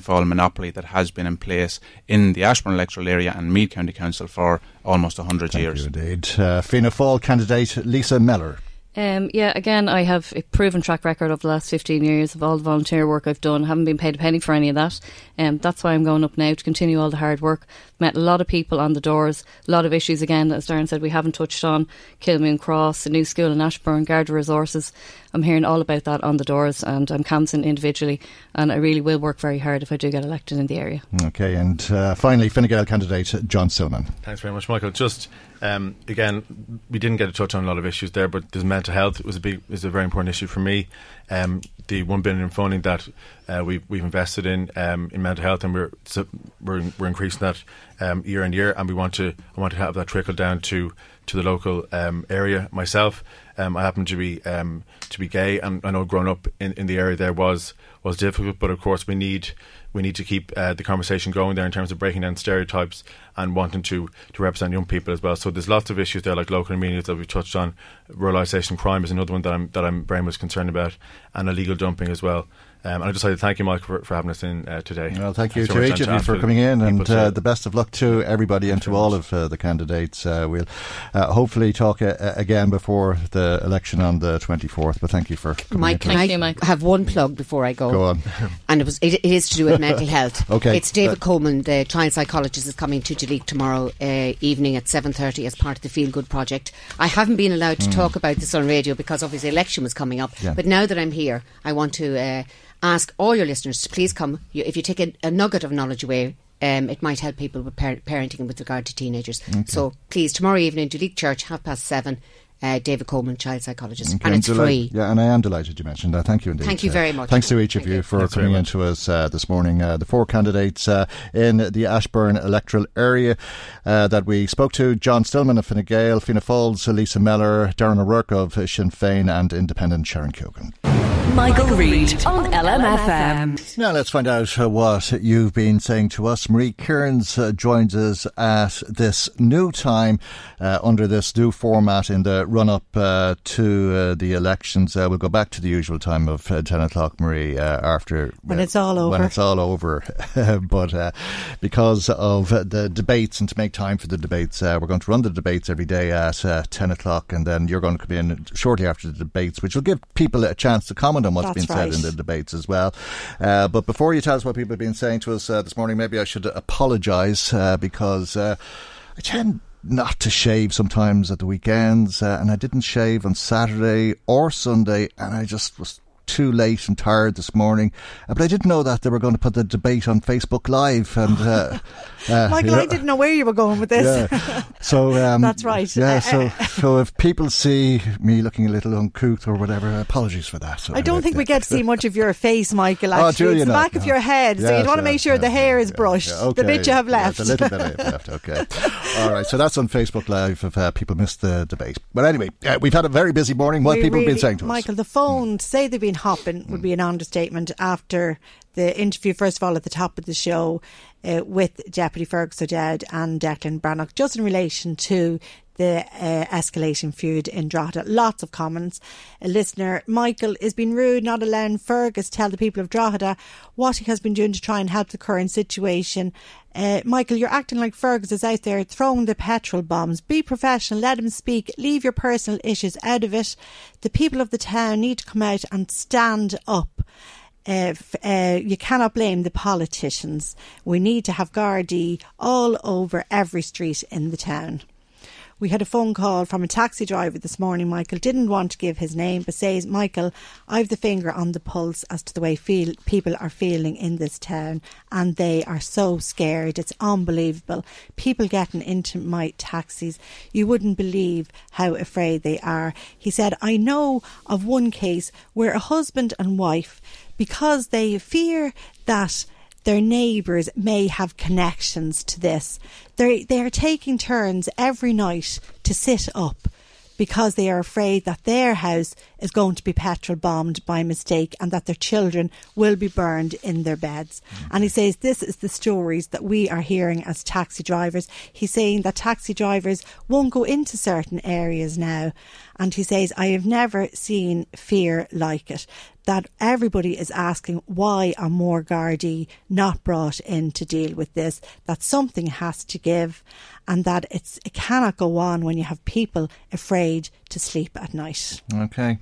Fáil monopoly that has been in place in the Ashbourne electoral area and Meath County Council for almost 100 Thank years. You indeed. Uh, Fianna Fáil candidate Lisa Mellor. Um, yeah, again, I have a proven track record of the last 15 years of all the volunteer work I've done. haven't been paid a penny for any of that. Um, that's why I'm going up now to continue all the hard work. met a lot of people on the doors, a lot of issues again, as Darren said, we haven't touched on Kilmoon Cross, the new school in Ashbourne, Garda Resources. I'm hearing all about that on the doors and I'm canvassing individually and I really will work very hard if I do get elected in the area. Okay, and uh, finally, Fine Gael candidate John Stillman. Thanks very much, Michael. Just um, again, we didn't get to touch on a lot of issues there, but there's mental health was a big is a very important issue for me. Um, the one billion in funding that uh, we've we've invested in um, in mental health, and we're so we're, we're increasing that um, year on year, and we want to I want to have that trickle down to to the local um, area. Myself, um, I happen to be um, to be gay, and I know growing up in, in the area there was was difficult, but of course we need we need to keep uh, the conversation going there in terms of breaking down stereotypes and wanting to, to represent young people as well. So there's lots of issues there, like local amenities that we've touched on. Ruralisation crime is another one that I'm that I'm very much concerned about, and illegal dumping as well. Um, and I just like to thank you, Mike, for, for having us in uh, today. Well, thank you to each of you for coming in, and uh, the best of luck to everybody and to all of uh, the candidates. Uh, we'll uh, hopefully talk uh, again before the election on the 24th. But thank you for coming Mike, can I you, Mike. have one plug before I go? Go on. and it was it, it is to do with mental health. okay. It's David Coleman, the child psychologist, is coming to Duleek tomorrow evening at 7.30 as part of the Feel Good project. I haven't been allowed to mm. talk about this on radio because obviously election was coming up. Yeah. But now that I'm here, I want to ask all your listeners to please come. You, if you take a, a, nugget of knowledge away, um, it might help people with par- parenting with regard to teenagers. Okay. So please, tomorrow evening, Duleek Church, half past seven. Uh, David Coleman, child psychologist, okay, and it's free. Yeah, and I am delighted you mentioned that. Thank you indeed. Thank you very much. thanks to each of Thank you, you. for Thanks coming in to us uh, this morning. Uh, the four candidates uh, in the Ashbourne electoral area uh, that we spoke to: John Stillman of Fine Gael, Fianna Fáil, Lisa Mellor, Darren O'Rourke of Sinn Féin, and Independent Sharon Keoghan. Michael, Reade on LMFM. Now let's find out uh, what you've been saying to us. Marie Kearns uh, joins us at this new time uh, under this new format in the run up uh, to uh, the elections. Uh, we'll go back to the usual time of 10 o'clock, Marie, after. When it's all over. When it's all over. but because of the debates and to make time for the debates, we're going to run the debates every day at 10 o'clock and then you're going to come in shortly after the debates, which will give people a chance to comment on what's That's been right. said in the debates as well. Uh, but before you tell us what people have been saying to us uh, this morning, maybe I should apologise uh, because uh, I tend not to shave sometimes at the weekends, uh, and I didn't shave on Saturday or Sunday, and I just was too late and tired this morning. Uh, but I didn't know that they were going to put the debate on Facebook Live. And uh, uh, Michael, I didn't know where you were going with this. Yeah. So um, that's right. Yeah. So, so if people see me looking a little uncouth or whatever, apologies for that. So I don't think we get to see much of your face, Michael. Oh, Actually, you it's the not? back of your head, so you'd want to yes, make sure yes, the hair is brushed. Okay. The bit you have left. Yes, a little bit I have left. Okay. All right. So that's on Facebook Live if uh, people missed the debate. But anyway, we've had a very busy morning. What We people have been saying to us? Michael, the phone, to say they've been hopping would be an understatement after the interview, first of all, at the top of the show uh, with Deputy Fergus O'Dowd and Declan Breathnach, just in relation to the uh, escalating feud in Drogheda. Lots of comments. A listener, Michael, is being rude, not allowing Fergus tell the people of Drogheda what he has been doing to try and help the current situation. Uh, Michael, you're acting like Fergus is out there throwing the petrol bombs. Be professional, let him speak, leave your personal issues out of it. The people of the town need to come out and stand up. Uh, uh, you cannot blame the politicians. We need to have Gardaí all over every street in the town. We had a phone call from a taxi driver this morning. Michael didn't want to give his name, but says, Michael, I've the finger on the pulse as to the way feel, people are feeling in this town, and they are so scared. It's unbelievable. People getting into my taxis, you wouldn't believe how afraid they are. He said, I know of one case where a husband and wife, because they fear that their neighbours may have connections to this. They they are taking turns every night to sit up because they are afraid that their house is going to be petrol bombed by mistake and that their children will be burned in their beds. Mm-hmm. And he says this is the stories that we are hearing as taxi drivers. He's saying that taxi drivers won't go into certain areas now. And he says, I have never seen fear like it. That everybody is asking why are more Gardaí not brought in to deal with this? That something has to give, and that it's it cannot go on when you have people afraid to sleep at night. Okay.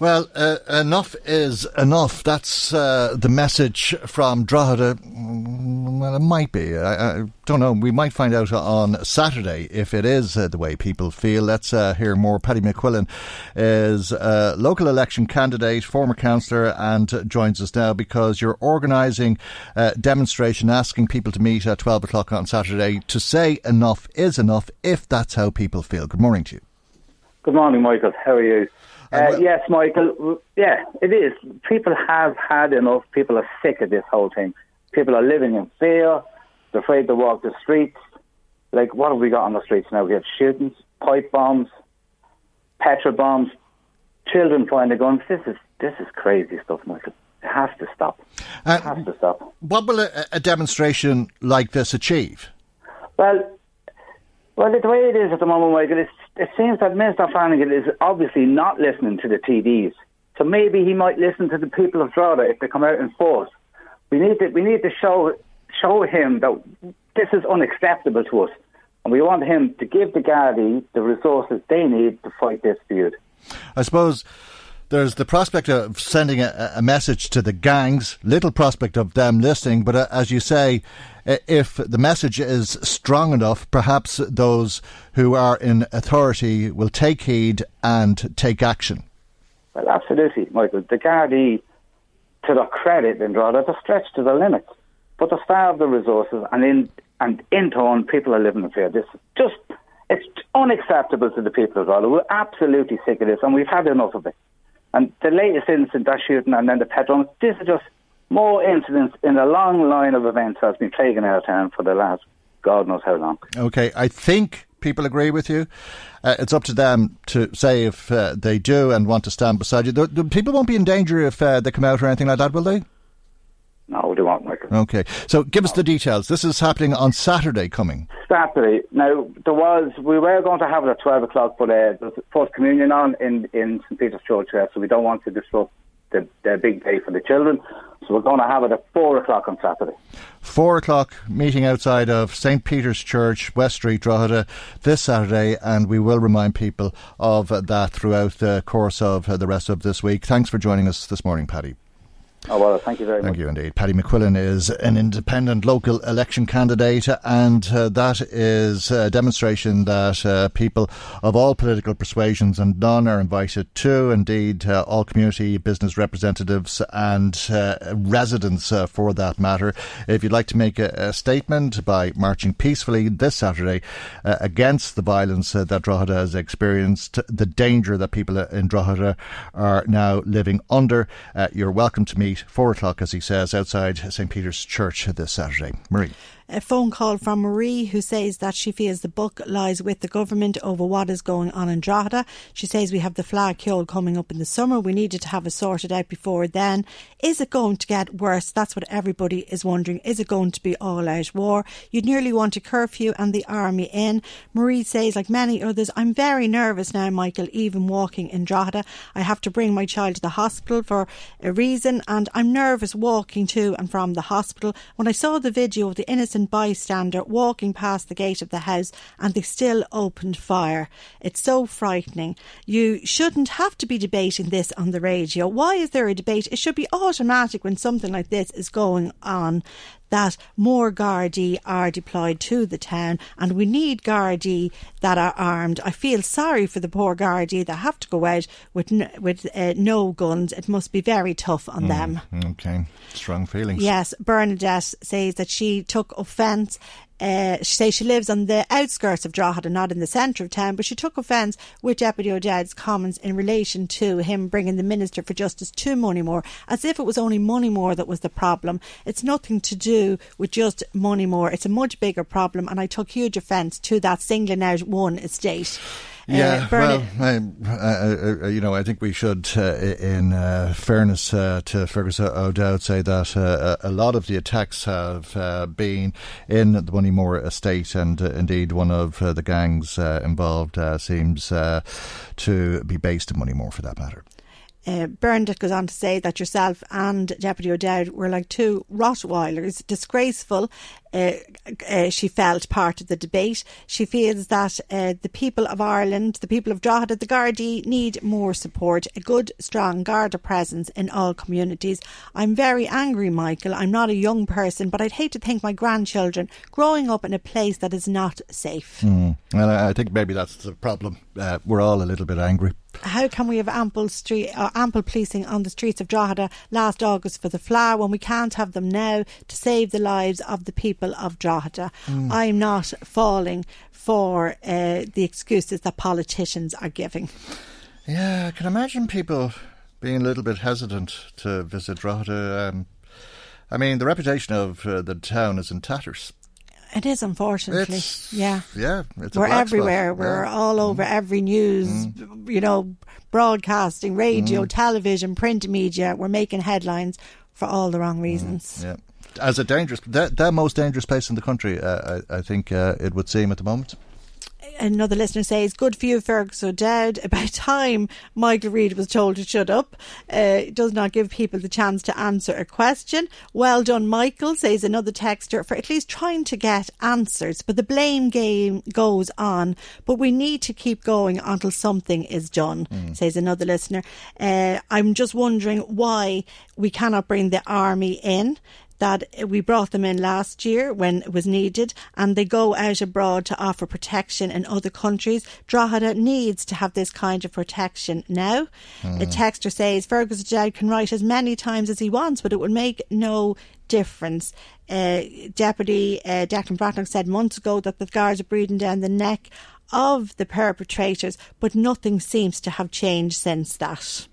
Well, uh, enough is enough. That's uh, the message from Drogheda. Well, it might be. I, I, don't know. We might find out on Saturday if it is uh, the way people feel. Let's uh, hear more. Paddy McQuillan is a local election candidate, former councillor, and joins us now because you're organising a demonstration asking people to meet at 12 o'clock on Saturday to say enough is enough if that's how people feel. Good morning to you. Good morning, Michael. How are you? Uh, yes, Michael. Yeah, it is. People have had enough. People are sick of this whole thing. People are living in fear. They're afraid to walk the streets. Like, what have we got on the streets now? We have shootings, pipe bombs, petrol bombs, children finding guns. This is this is crazy stuff, Michael. It has to stop. Uh, it has to stop. What will a, a demonstration like this achieve? Well, well, the way it is at the moment, Michael, it's, it seems that Minister Flanagan is obviously not listening to the TDs. So maybe he might listen to the people of Drogheda if they come out in force. We need to we need to show show him that this is unacceptable to us, and we want him to give the Gardaí the resources they need to fight this feud. I suppose there's the prospect of sending a, a, message to the gangs, little prospect of them listening, but uh, as you say, if the message is strong enough, perhaps those who are in authority will take heed and take action. Well, absolutely, Michael. The Gardaí, to their credit in Drogheda, they're stretched to the limits, but they're starved the resources, and in and in turn, people are living in fear. This just it's unacceptable to the people of Drogheda. We're absolutely sick of this, and we've had enough of it. And the latest incident, that shooting, and then the petrol, this is just more incidents in a long line of events that's been plaguing our town for the last God knows how long. Okay, I think people agree with you. Uh, it's up to them to say if uh, they do and want to stand beside you. The, the people won't be in danger if uh, they come out or anything like that, will they? No, they won't. Okay, so give us the details. This is happening on Saturday coming. Saturday. Now, there was, we were going to have it at 12 o'clock, but uh, there's First Communion on in, in St. Peter's Church, uh, so we don't want to disrupt the, the big day for the children. So we're going to have it at 4 o'clock on Saturday. 4 o'clock, meeting outside of St. Peter's Church, West Street, Drogheda, this Saturday, and we will remind people of that throughout the course of the rest of this week. Thanks for joining us this morning, Paddy. Oh, well, thank you very thank much. Thank you indeed. Paddy McQuillan is an independent local election candidate, and uh, that is a demonstration that uh, people of all political persuasions and none are invited to. Indeed, uh, all community business representatives and uh, residents, uh, for that matter. If you'd like to make a, a statement by marching peacefully this Saturday uh, against the violence that Drogheda has experienced, the danger that people in Drogheda are now living under, you're welcome to meet four o'clock, as he says, outside St. Peter's Church this Saturday. Marie a phone call from Marie who says that she feels the buck lies with the government over what is going on in Drogheda. She says we have the Fleadh Cheoil coming up in the summer. We needed to have it sorted out before then. Is it going to get worse? That's what everybody is wondering. Is it going to be all out war? You'd nearly want a curfew and the army in. Marie says, like many others, I'm very nervous now, Michael, even walking in Drogheda. I have to bring my child to the hospital for a reason and I'm nervous walking to and from the hospital. When I saw the video of the innocent innocent bystander walking past the gate of the house and they still opened fire. It's so frightening. You shouldn't have to be debating this on the radio. Why is there a debate? It should be automatic when something like this is going on that more Gardaí are deployed to the town and we need Gardaí that are armed. I feel sorry for the poor Gardaí that have to go out with n- with uh, no guns. It must be very tough on mm, them. Okay, strong feelings. Yes, Bernadette says that she took offence uh, she says she lives on the outskirts of Drogheda, not in the centre of town, but she took offence with Deputy O'Dowd's comments in relation to him bringing the Minister for Justice to Moneymore, as if it was only Moneymore that was the problem. It's nothing to do with just Moneymore. It's a much bigger problem, and I took huge offence to that singling out one estate. Yeah, uh, well, I, I, I, you know, I think we should, uh, in uh, fairness uh, to Fergus O'Dowd, say that uh, a lot of the attacks have uh, been in the Moneymore estate, and indeed one of the gangs involved seems to be based in Moneymore, for that matter. Uh, Bernadette goes on to say that yourself and Deputy O'Dowd were like two Rottweilers, disgraceful. Uh, uh, she felt part of the debate. She feels that uh, the people of Ireland, the people of Drogheda, the Gardaí need more support, a good, strong Garda presence in all communities. I'm very angry, Michael. I'm not a young person, but I'd hate to think my grandchildren growing up in a place that is not safe. Mm. Well, I think maybe that's the problem. Uh, we're all a little bit angry. How can we have ample street uh, ample policing on the streets of Drogheda last August for the Fleadh when we can't have them now to save the lives of the people of Drogheda? Mm. I'm not falling for uh, the excuses that politicians are giving. Yeah, I can imagine people being a little bit hesitant to visit Drogheda. Um, I mean, the reputation of uh, the town is in tatters. It is, unfortunately. It's, yeah. Yeah. We're everywhere. Spot. We're yeah. all over mm. every news, mm. you know, broadcasting, radio, Mm. television, print media. We're making headlines for all the wrong reasons. Yeah. As a dangerous, the, the most dangerous place in the country, uh, I, I think uh, it would seem at the moment. Another listener says, "Good for you, Fergus O'Dowd. About time Michael Reade was told to shut up. Uh, does not give people the chance to answer a question. Well done, Michael." Says another texter for at least trying to get answers. But the blame game goes on. But we need to keep going until something is done. Says another listener. Uh, I'm just wondering why we cannot bring the army in that we brought them in last year when it was needed and they go out abroad to offer protection in other countries. Drogheda needs to have this kind of protection now. Mm. A texter says Fergus Jad can write as many times as he wants, but it will make no difference. Uh, Deputy uh, Declan Breathnach said months ago that the guards are breathing down the neck of the perpetrators, but nothing seems to have changed since that.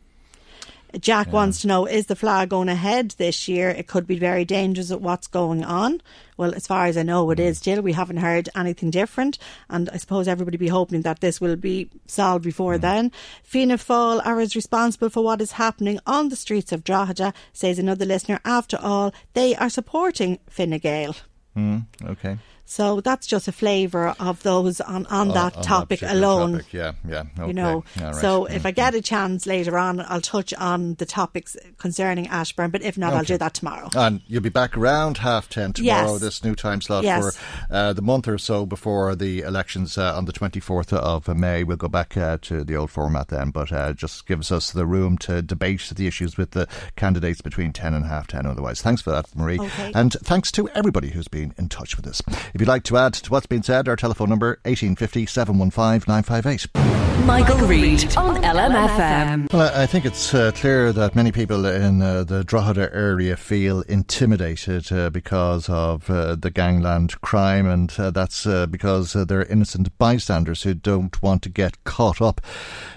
Jack wants to know is the Fleadh going ahead this year? It could be very dangerous at what's going on. Well, as far as I know, it is still. We haven't heard anything different, and I suppose everybody be hoping that this will be solved before then. Fianna Fáil are as responsible for what is happening on the streets of Drogheda, says another listener. After all, they are supporting Fine Gael. Mm, okay. So that's just a flavour of those on, on Oh, that on that topic particular alone. topic, yeah, yeah, okay, You know, right. so if I get a chance later on, I'll touch on the topics concerning Ashbourne, but if not, I'll do that tomorrow. And you'll be back around half ten tomorrow, Yes. this new time slot Yes. for uh, the month or so before the elections uh, on the 24th of May. We'll go back uh, to the old format then, but uh, just gives us the room to debate the issues with the candidates between 10 and half 10 otherwise. Thanks for that, Marie. Okay. And thanks to everybody who's been in touch with us. If you'd like to add to what's been said, our telephone number 1850 715 958. Michael Reade on LMFM. Well, I I think it's uh, clear that many people in uh, the Drogheda area feel intimidated uh, because of uh, the gangland crime, and uh, that's uh, because uh, they're innocent bystanders who don't want to get caught up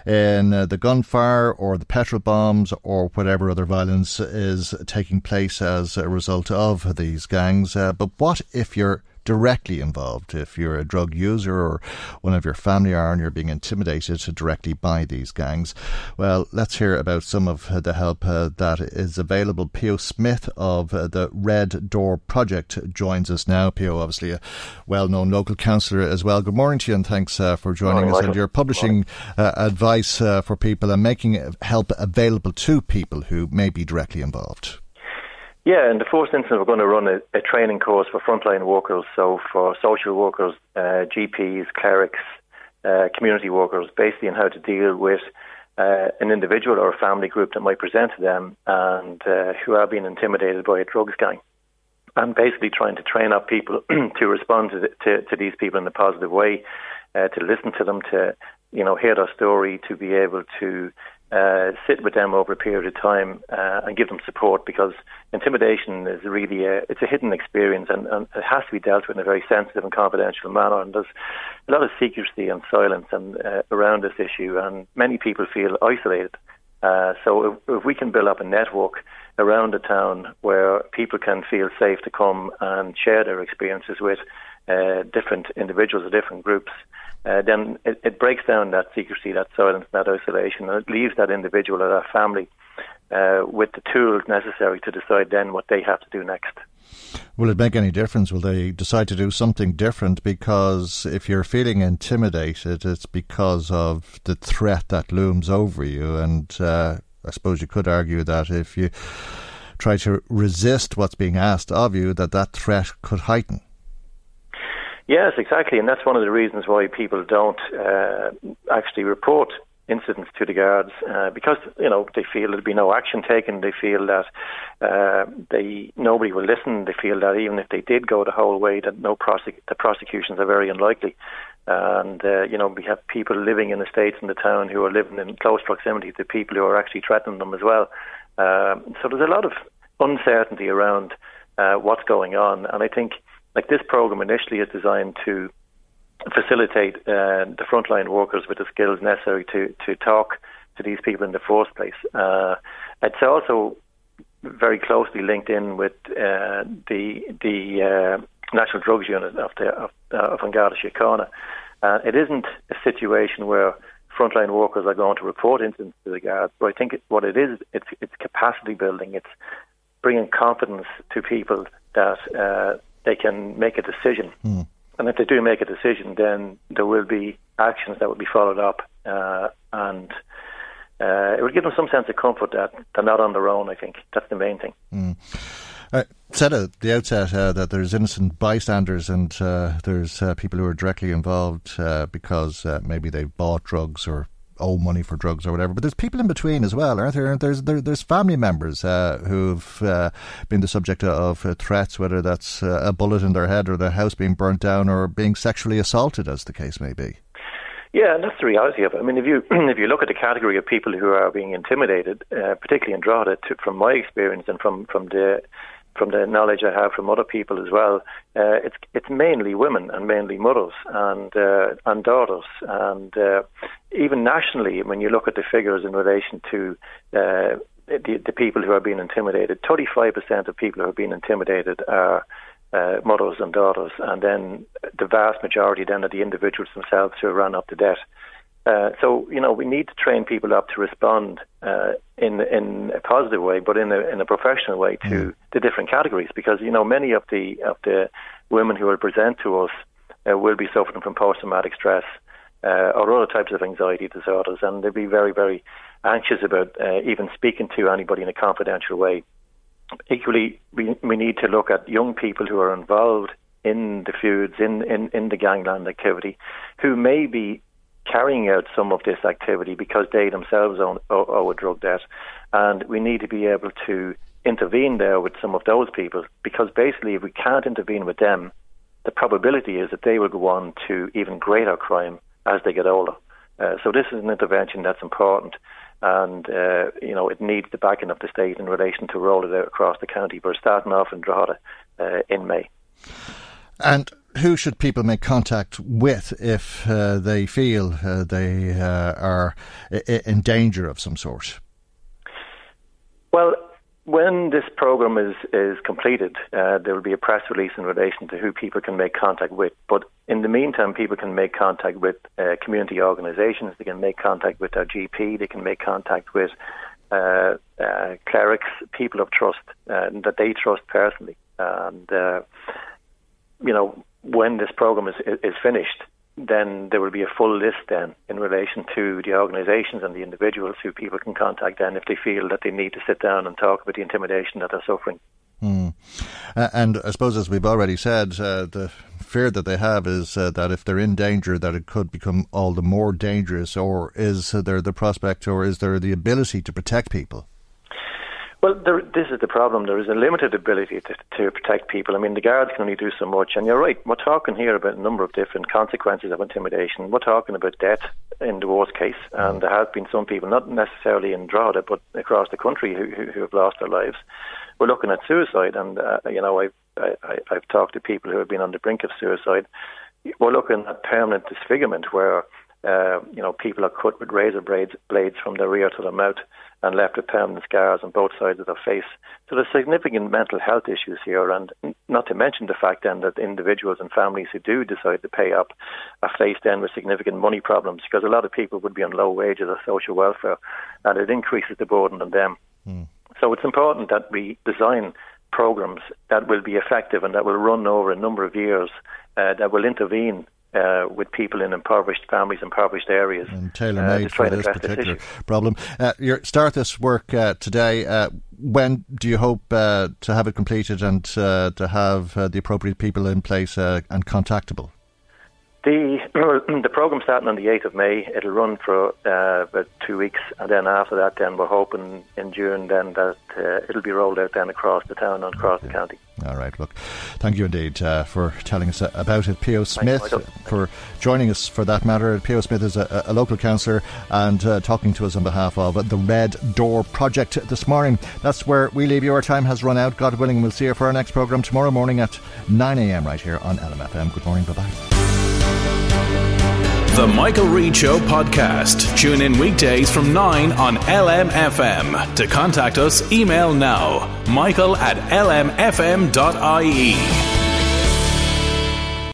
in uh, the gunfire or the petrol bombs or whatever other violence is taking place as a result of these gangs. Uh, but what if you're directly involved. If you're a drug user or one of your family are and you're being intimidated directly by these gangs, well, let's hear about some of the help uh, that is available. Pio Smith of uh, the Red Door Project joins us now. Pio, obviously a well-known local councillor as well. Good morning to you and thanks uh, for joining Morning, us. And Michael. you're publishing uh, advice uh, for people and making help available to people who may be directly involved. Yeah, in the first instance, we're going to run a, a training course for frontline workers, so for social workers, uh, GPs, clerics, uh, community workers, basically on how to deal with uh, an individual or a family group that might present to them and uh, who are being intimidated by a drugs gang. I'm basically trying to train up people to respond to, the, to, to these people in a positive way, uh, to listen to them, to you know hear their story, to be able to uh, sit with them over a period of time uh, and give them support because intimidation is really a, it's a hidden experience and, and it has to be dealt with in a very sensitive and confidential manner and there's a lot of secrecy and silence and uh, around this issue and many people feel isolated. Uh, so if, if we can build up a network around the town where people can feel safe to come and share their experiences with uh, different individuals or different groups, uh, then it, it breaks down that secrecy, that silence, that isolation, and it leaves that individual or that family uh, with the tools necessary to decide then what they have to do next. Will it make any difference? Will they decide to do something different? Because if you're feeling intimidated, it's because of the threat that looms over you. And uh, I suppose you could argue that if you try to resist what's being asked of you, that that threat could heighten. Yes, exactly, and that's one of the reasons why people don't uh, actually report incidents to the guards uh, because you know they feel there'll be no action taken. They feel that uh, they nobody will listen. They feel that even if they did go the whole way, that no prosec- the prosecutions are very unlikely. And uh, you know we have people living in the states in the town who are living in close proximity to people who are actually threatening them as well. Um, so there's a lot of uncertainty around uh, what's going on, and I think like this program initially is designed to facilitate uh, the frontline workers with the skills necessary to, to talk to these people in the first place. Uh, it's also very closely linked in with uh, the the uh, National Drugs Unit of the of, uh, of An Garda Uh, it isn't a situation where frontline workers are going to report incidents to the guards, but I think what it is, it's, it's capacity building. It's bringing confidence to people that they can make a decision. Mm. And if they do make a decision, then there will be actions that will be followed up, uh, and uh, it will give them some sense of comfort that they're not on their own. I think that's the main thing. Mm. Uh, said at the outset uh, that there's innocent bystanders and uh, there's uh, people who are directly involved uh, because uh, maybe they've bought drugs or owe money for drugs or whatever. But there's people in between as well, aren't there? There's there, there's family members uh, who've uh, been the subject of uh, threats, whether that's uh, a bullet in their head or their house being burnt down or being sexually assaulted, as the case may be. Yeah, and that's the reality of it. I mean, if you if you look at the category of people who are being intimidated, uh, particularly in Drogheda, to, from my experience and from from the from the knowledge I have from other people as well, uh, it's it's mainly women and mainly mothers and uh, and daughters, and uh, even nationally, when you look at the figures in relation to uh, the, the people who are being intimidated, 35% of people who are being intimidated are uh, mothers and daughters, and then the vast majority then are the individuals themselves who run up to debt. Uh, so you know we need to train people up to respond uh, in in a positive way, but in a in a professional way to mm. the different categories, because you know many of the of the women who will present to us uh, will be suffering from post traumatic stress uh, or other types of anxiety disorders, and they'll be very very anxious about uh, even speaking to anybody in a confidential way. Equally, we we need to look at young people who are involved in the feuds, in, in, in the gangland activity, who may be carrying out some of this activity because they themselves owe, owe a drug debt. And we need to be able to intervene there with some of those people because basically, if we can't intervene with them, the probability is that they will go on to even greater crime as they get older. Uh, so this is an intervention that's important, and uh, you know it needs the backing of the state in relation to roll it out across the county. We're starting off in Drogheda uh, in May. And who should people make contact with if uh, they feel uh, they uh, are in danger of some sort? Well, when this program is is completed, uh, there will be a press release in relation to who people can make contact with. But in the meantime, people can make contact with uh, community organisations. They can make contact with their GP. They can make contact with uh, clerics, people of trust that they trust personally, and you know when this program is, is finished, then there will be a full list then in relation to the organisations and the individuals who people can contact then if they feel that they need to sit down and talk about the intimidation that they're suffering. Mm. And I suppose, as we've already said, uh, the fear that they have is uh, that if they're in danger, that it could become all the more dangerous. Or is there the prospect, or is there the ability to protect people? Well, there, this is the problem. There is a limited ability to, to protect people. I mean, the guards can only do so much. And you're right, we're talking here about a number of different consequences of intimidation. We're talking about death in the worst case. And there have been some people, not necessarily in Drogheda, but across the country, who, who, who have lost their lives. We're looking at suicide. And, uh, you know, I've, I, I've talked to people who have been on the brink of suicide. We're looking at permanent disfigurement where, uh, you know, people are cut with razor blades, blades from the rear to the mouth and left with permanent scars on both sides of their face. So there's significant mental health issues here, and not to mention the fact then that individuals and families who do decide to pay up are faced then with significant money problems because a lot of people would be on low wages or social welfare, and it increases the burden on them. Mm. So it's important that we design programs that will be effective and that will run over a number of years uh, that will intervene uh, with people in impoverished families, impoverished areas, and tailor made uh, for this particular this problem. Uh, you start this work uh, today. Uh, when do you hope uh, to have it completed and to have the appropriate people in place and contactable? The the program starting on the eighth of May. It'll run for uh, about two weeks, and then after that, then we're hoping in June then that uh, it'll be rolled out then across the town and across the county. All right. Look, thank you indeed uh, for telling us about it. Pio Smith, for joining us for that matter. Pio Smith is a, a local councillor and uh, talking to us on behalf of the Red Door Project this morning. That's where we leave you. Our time has run out. God willing, we'll see you for our next programme tomorrow morning at 9 a.m. right here on LMFM. Good morning. Bye bye. The Michael Reade Show podcast. Tune in weekdays from 9 on LMFM. To contact us, email now michael at lmfm.ie.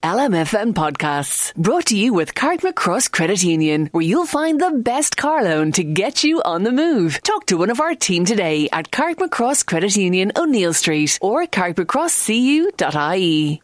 LMFM podcasts brought to you with Carrickmacross Credit Union, where you'll find the best car loan to get you on the move. Talk to one of our team today at Carrickmacross Credit Union, O'Neill Street, or carrickmacrosscu.ie.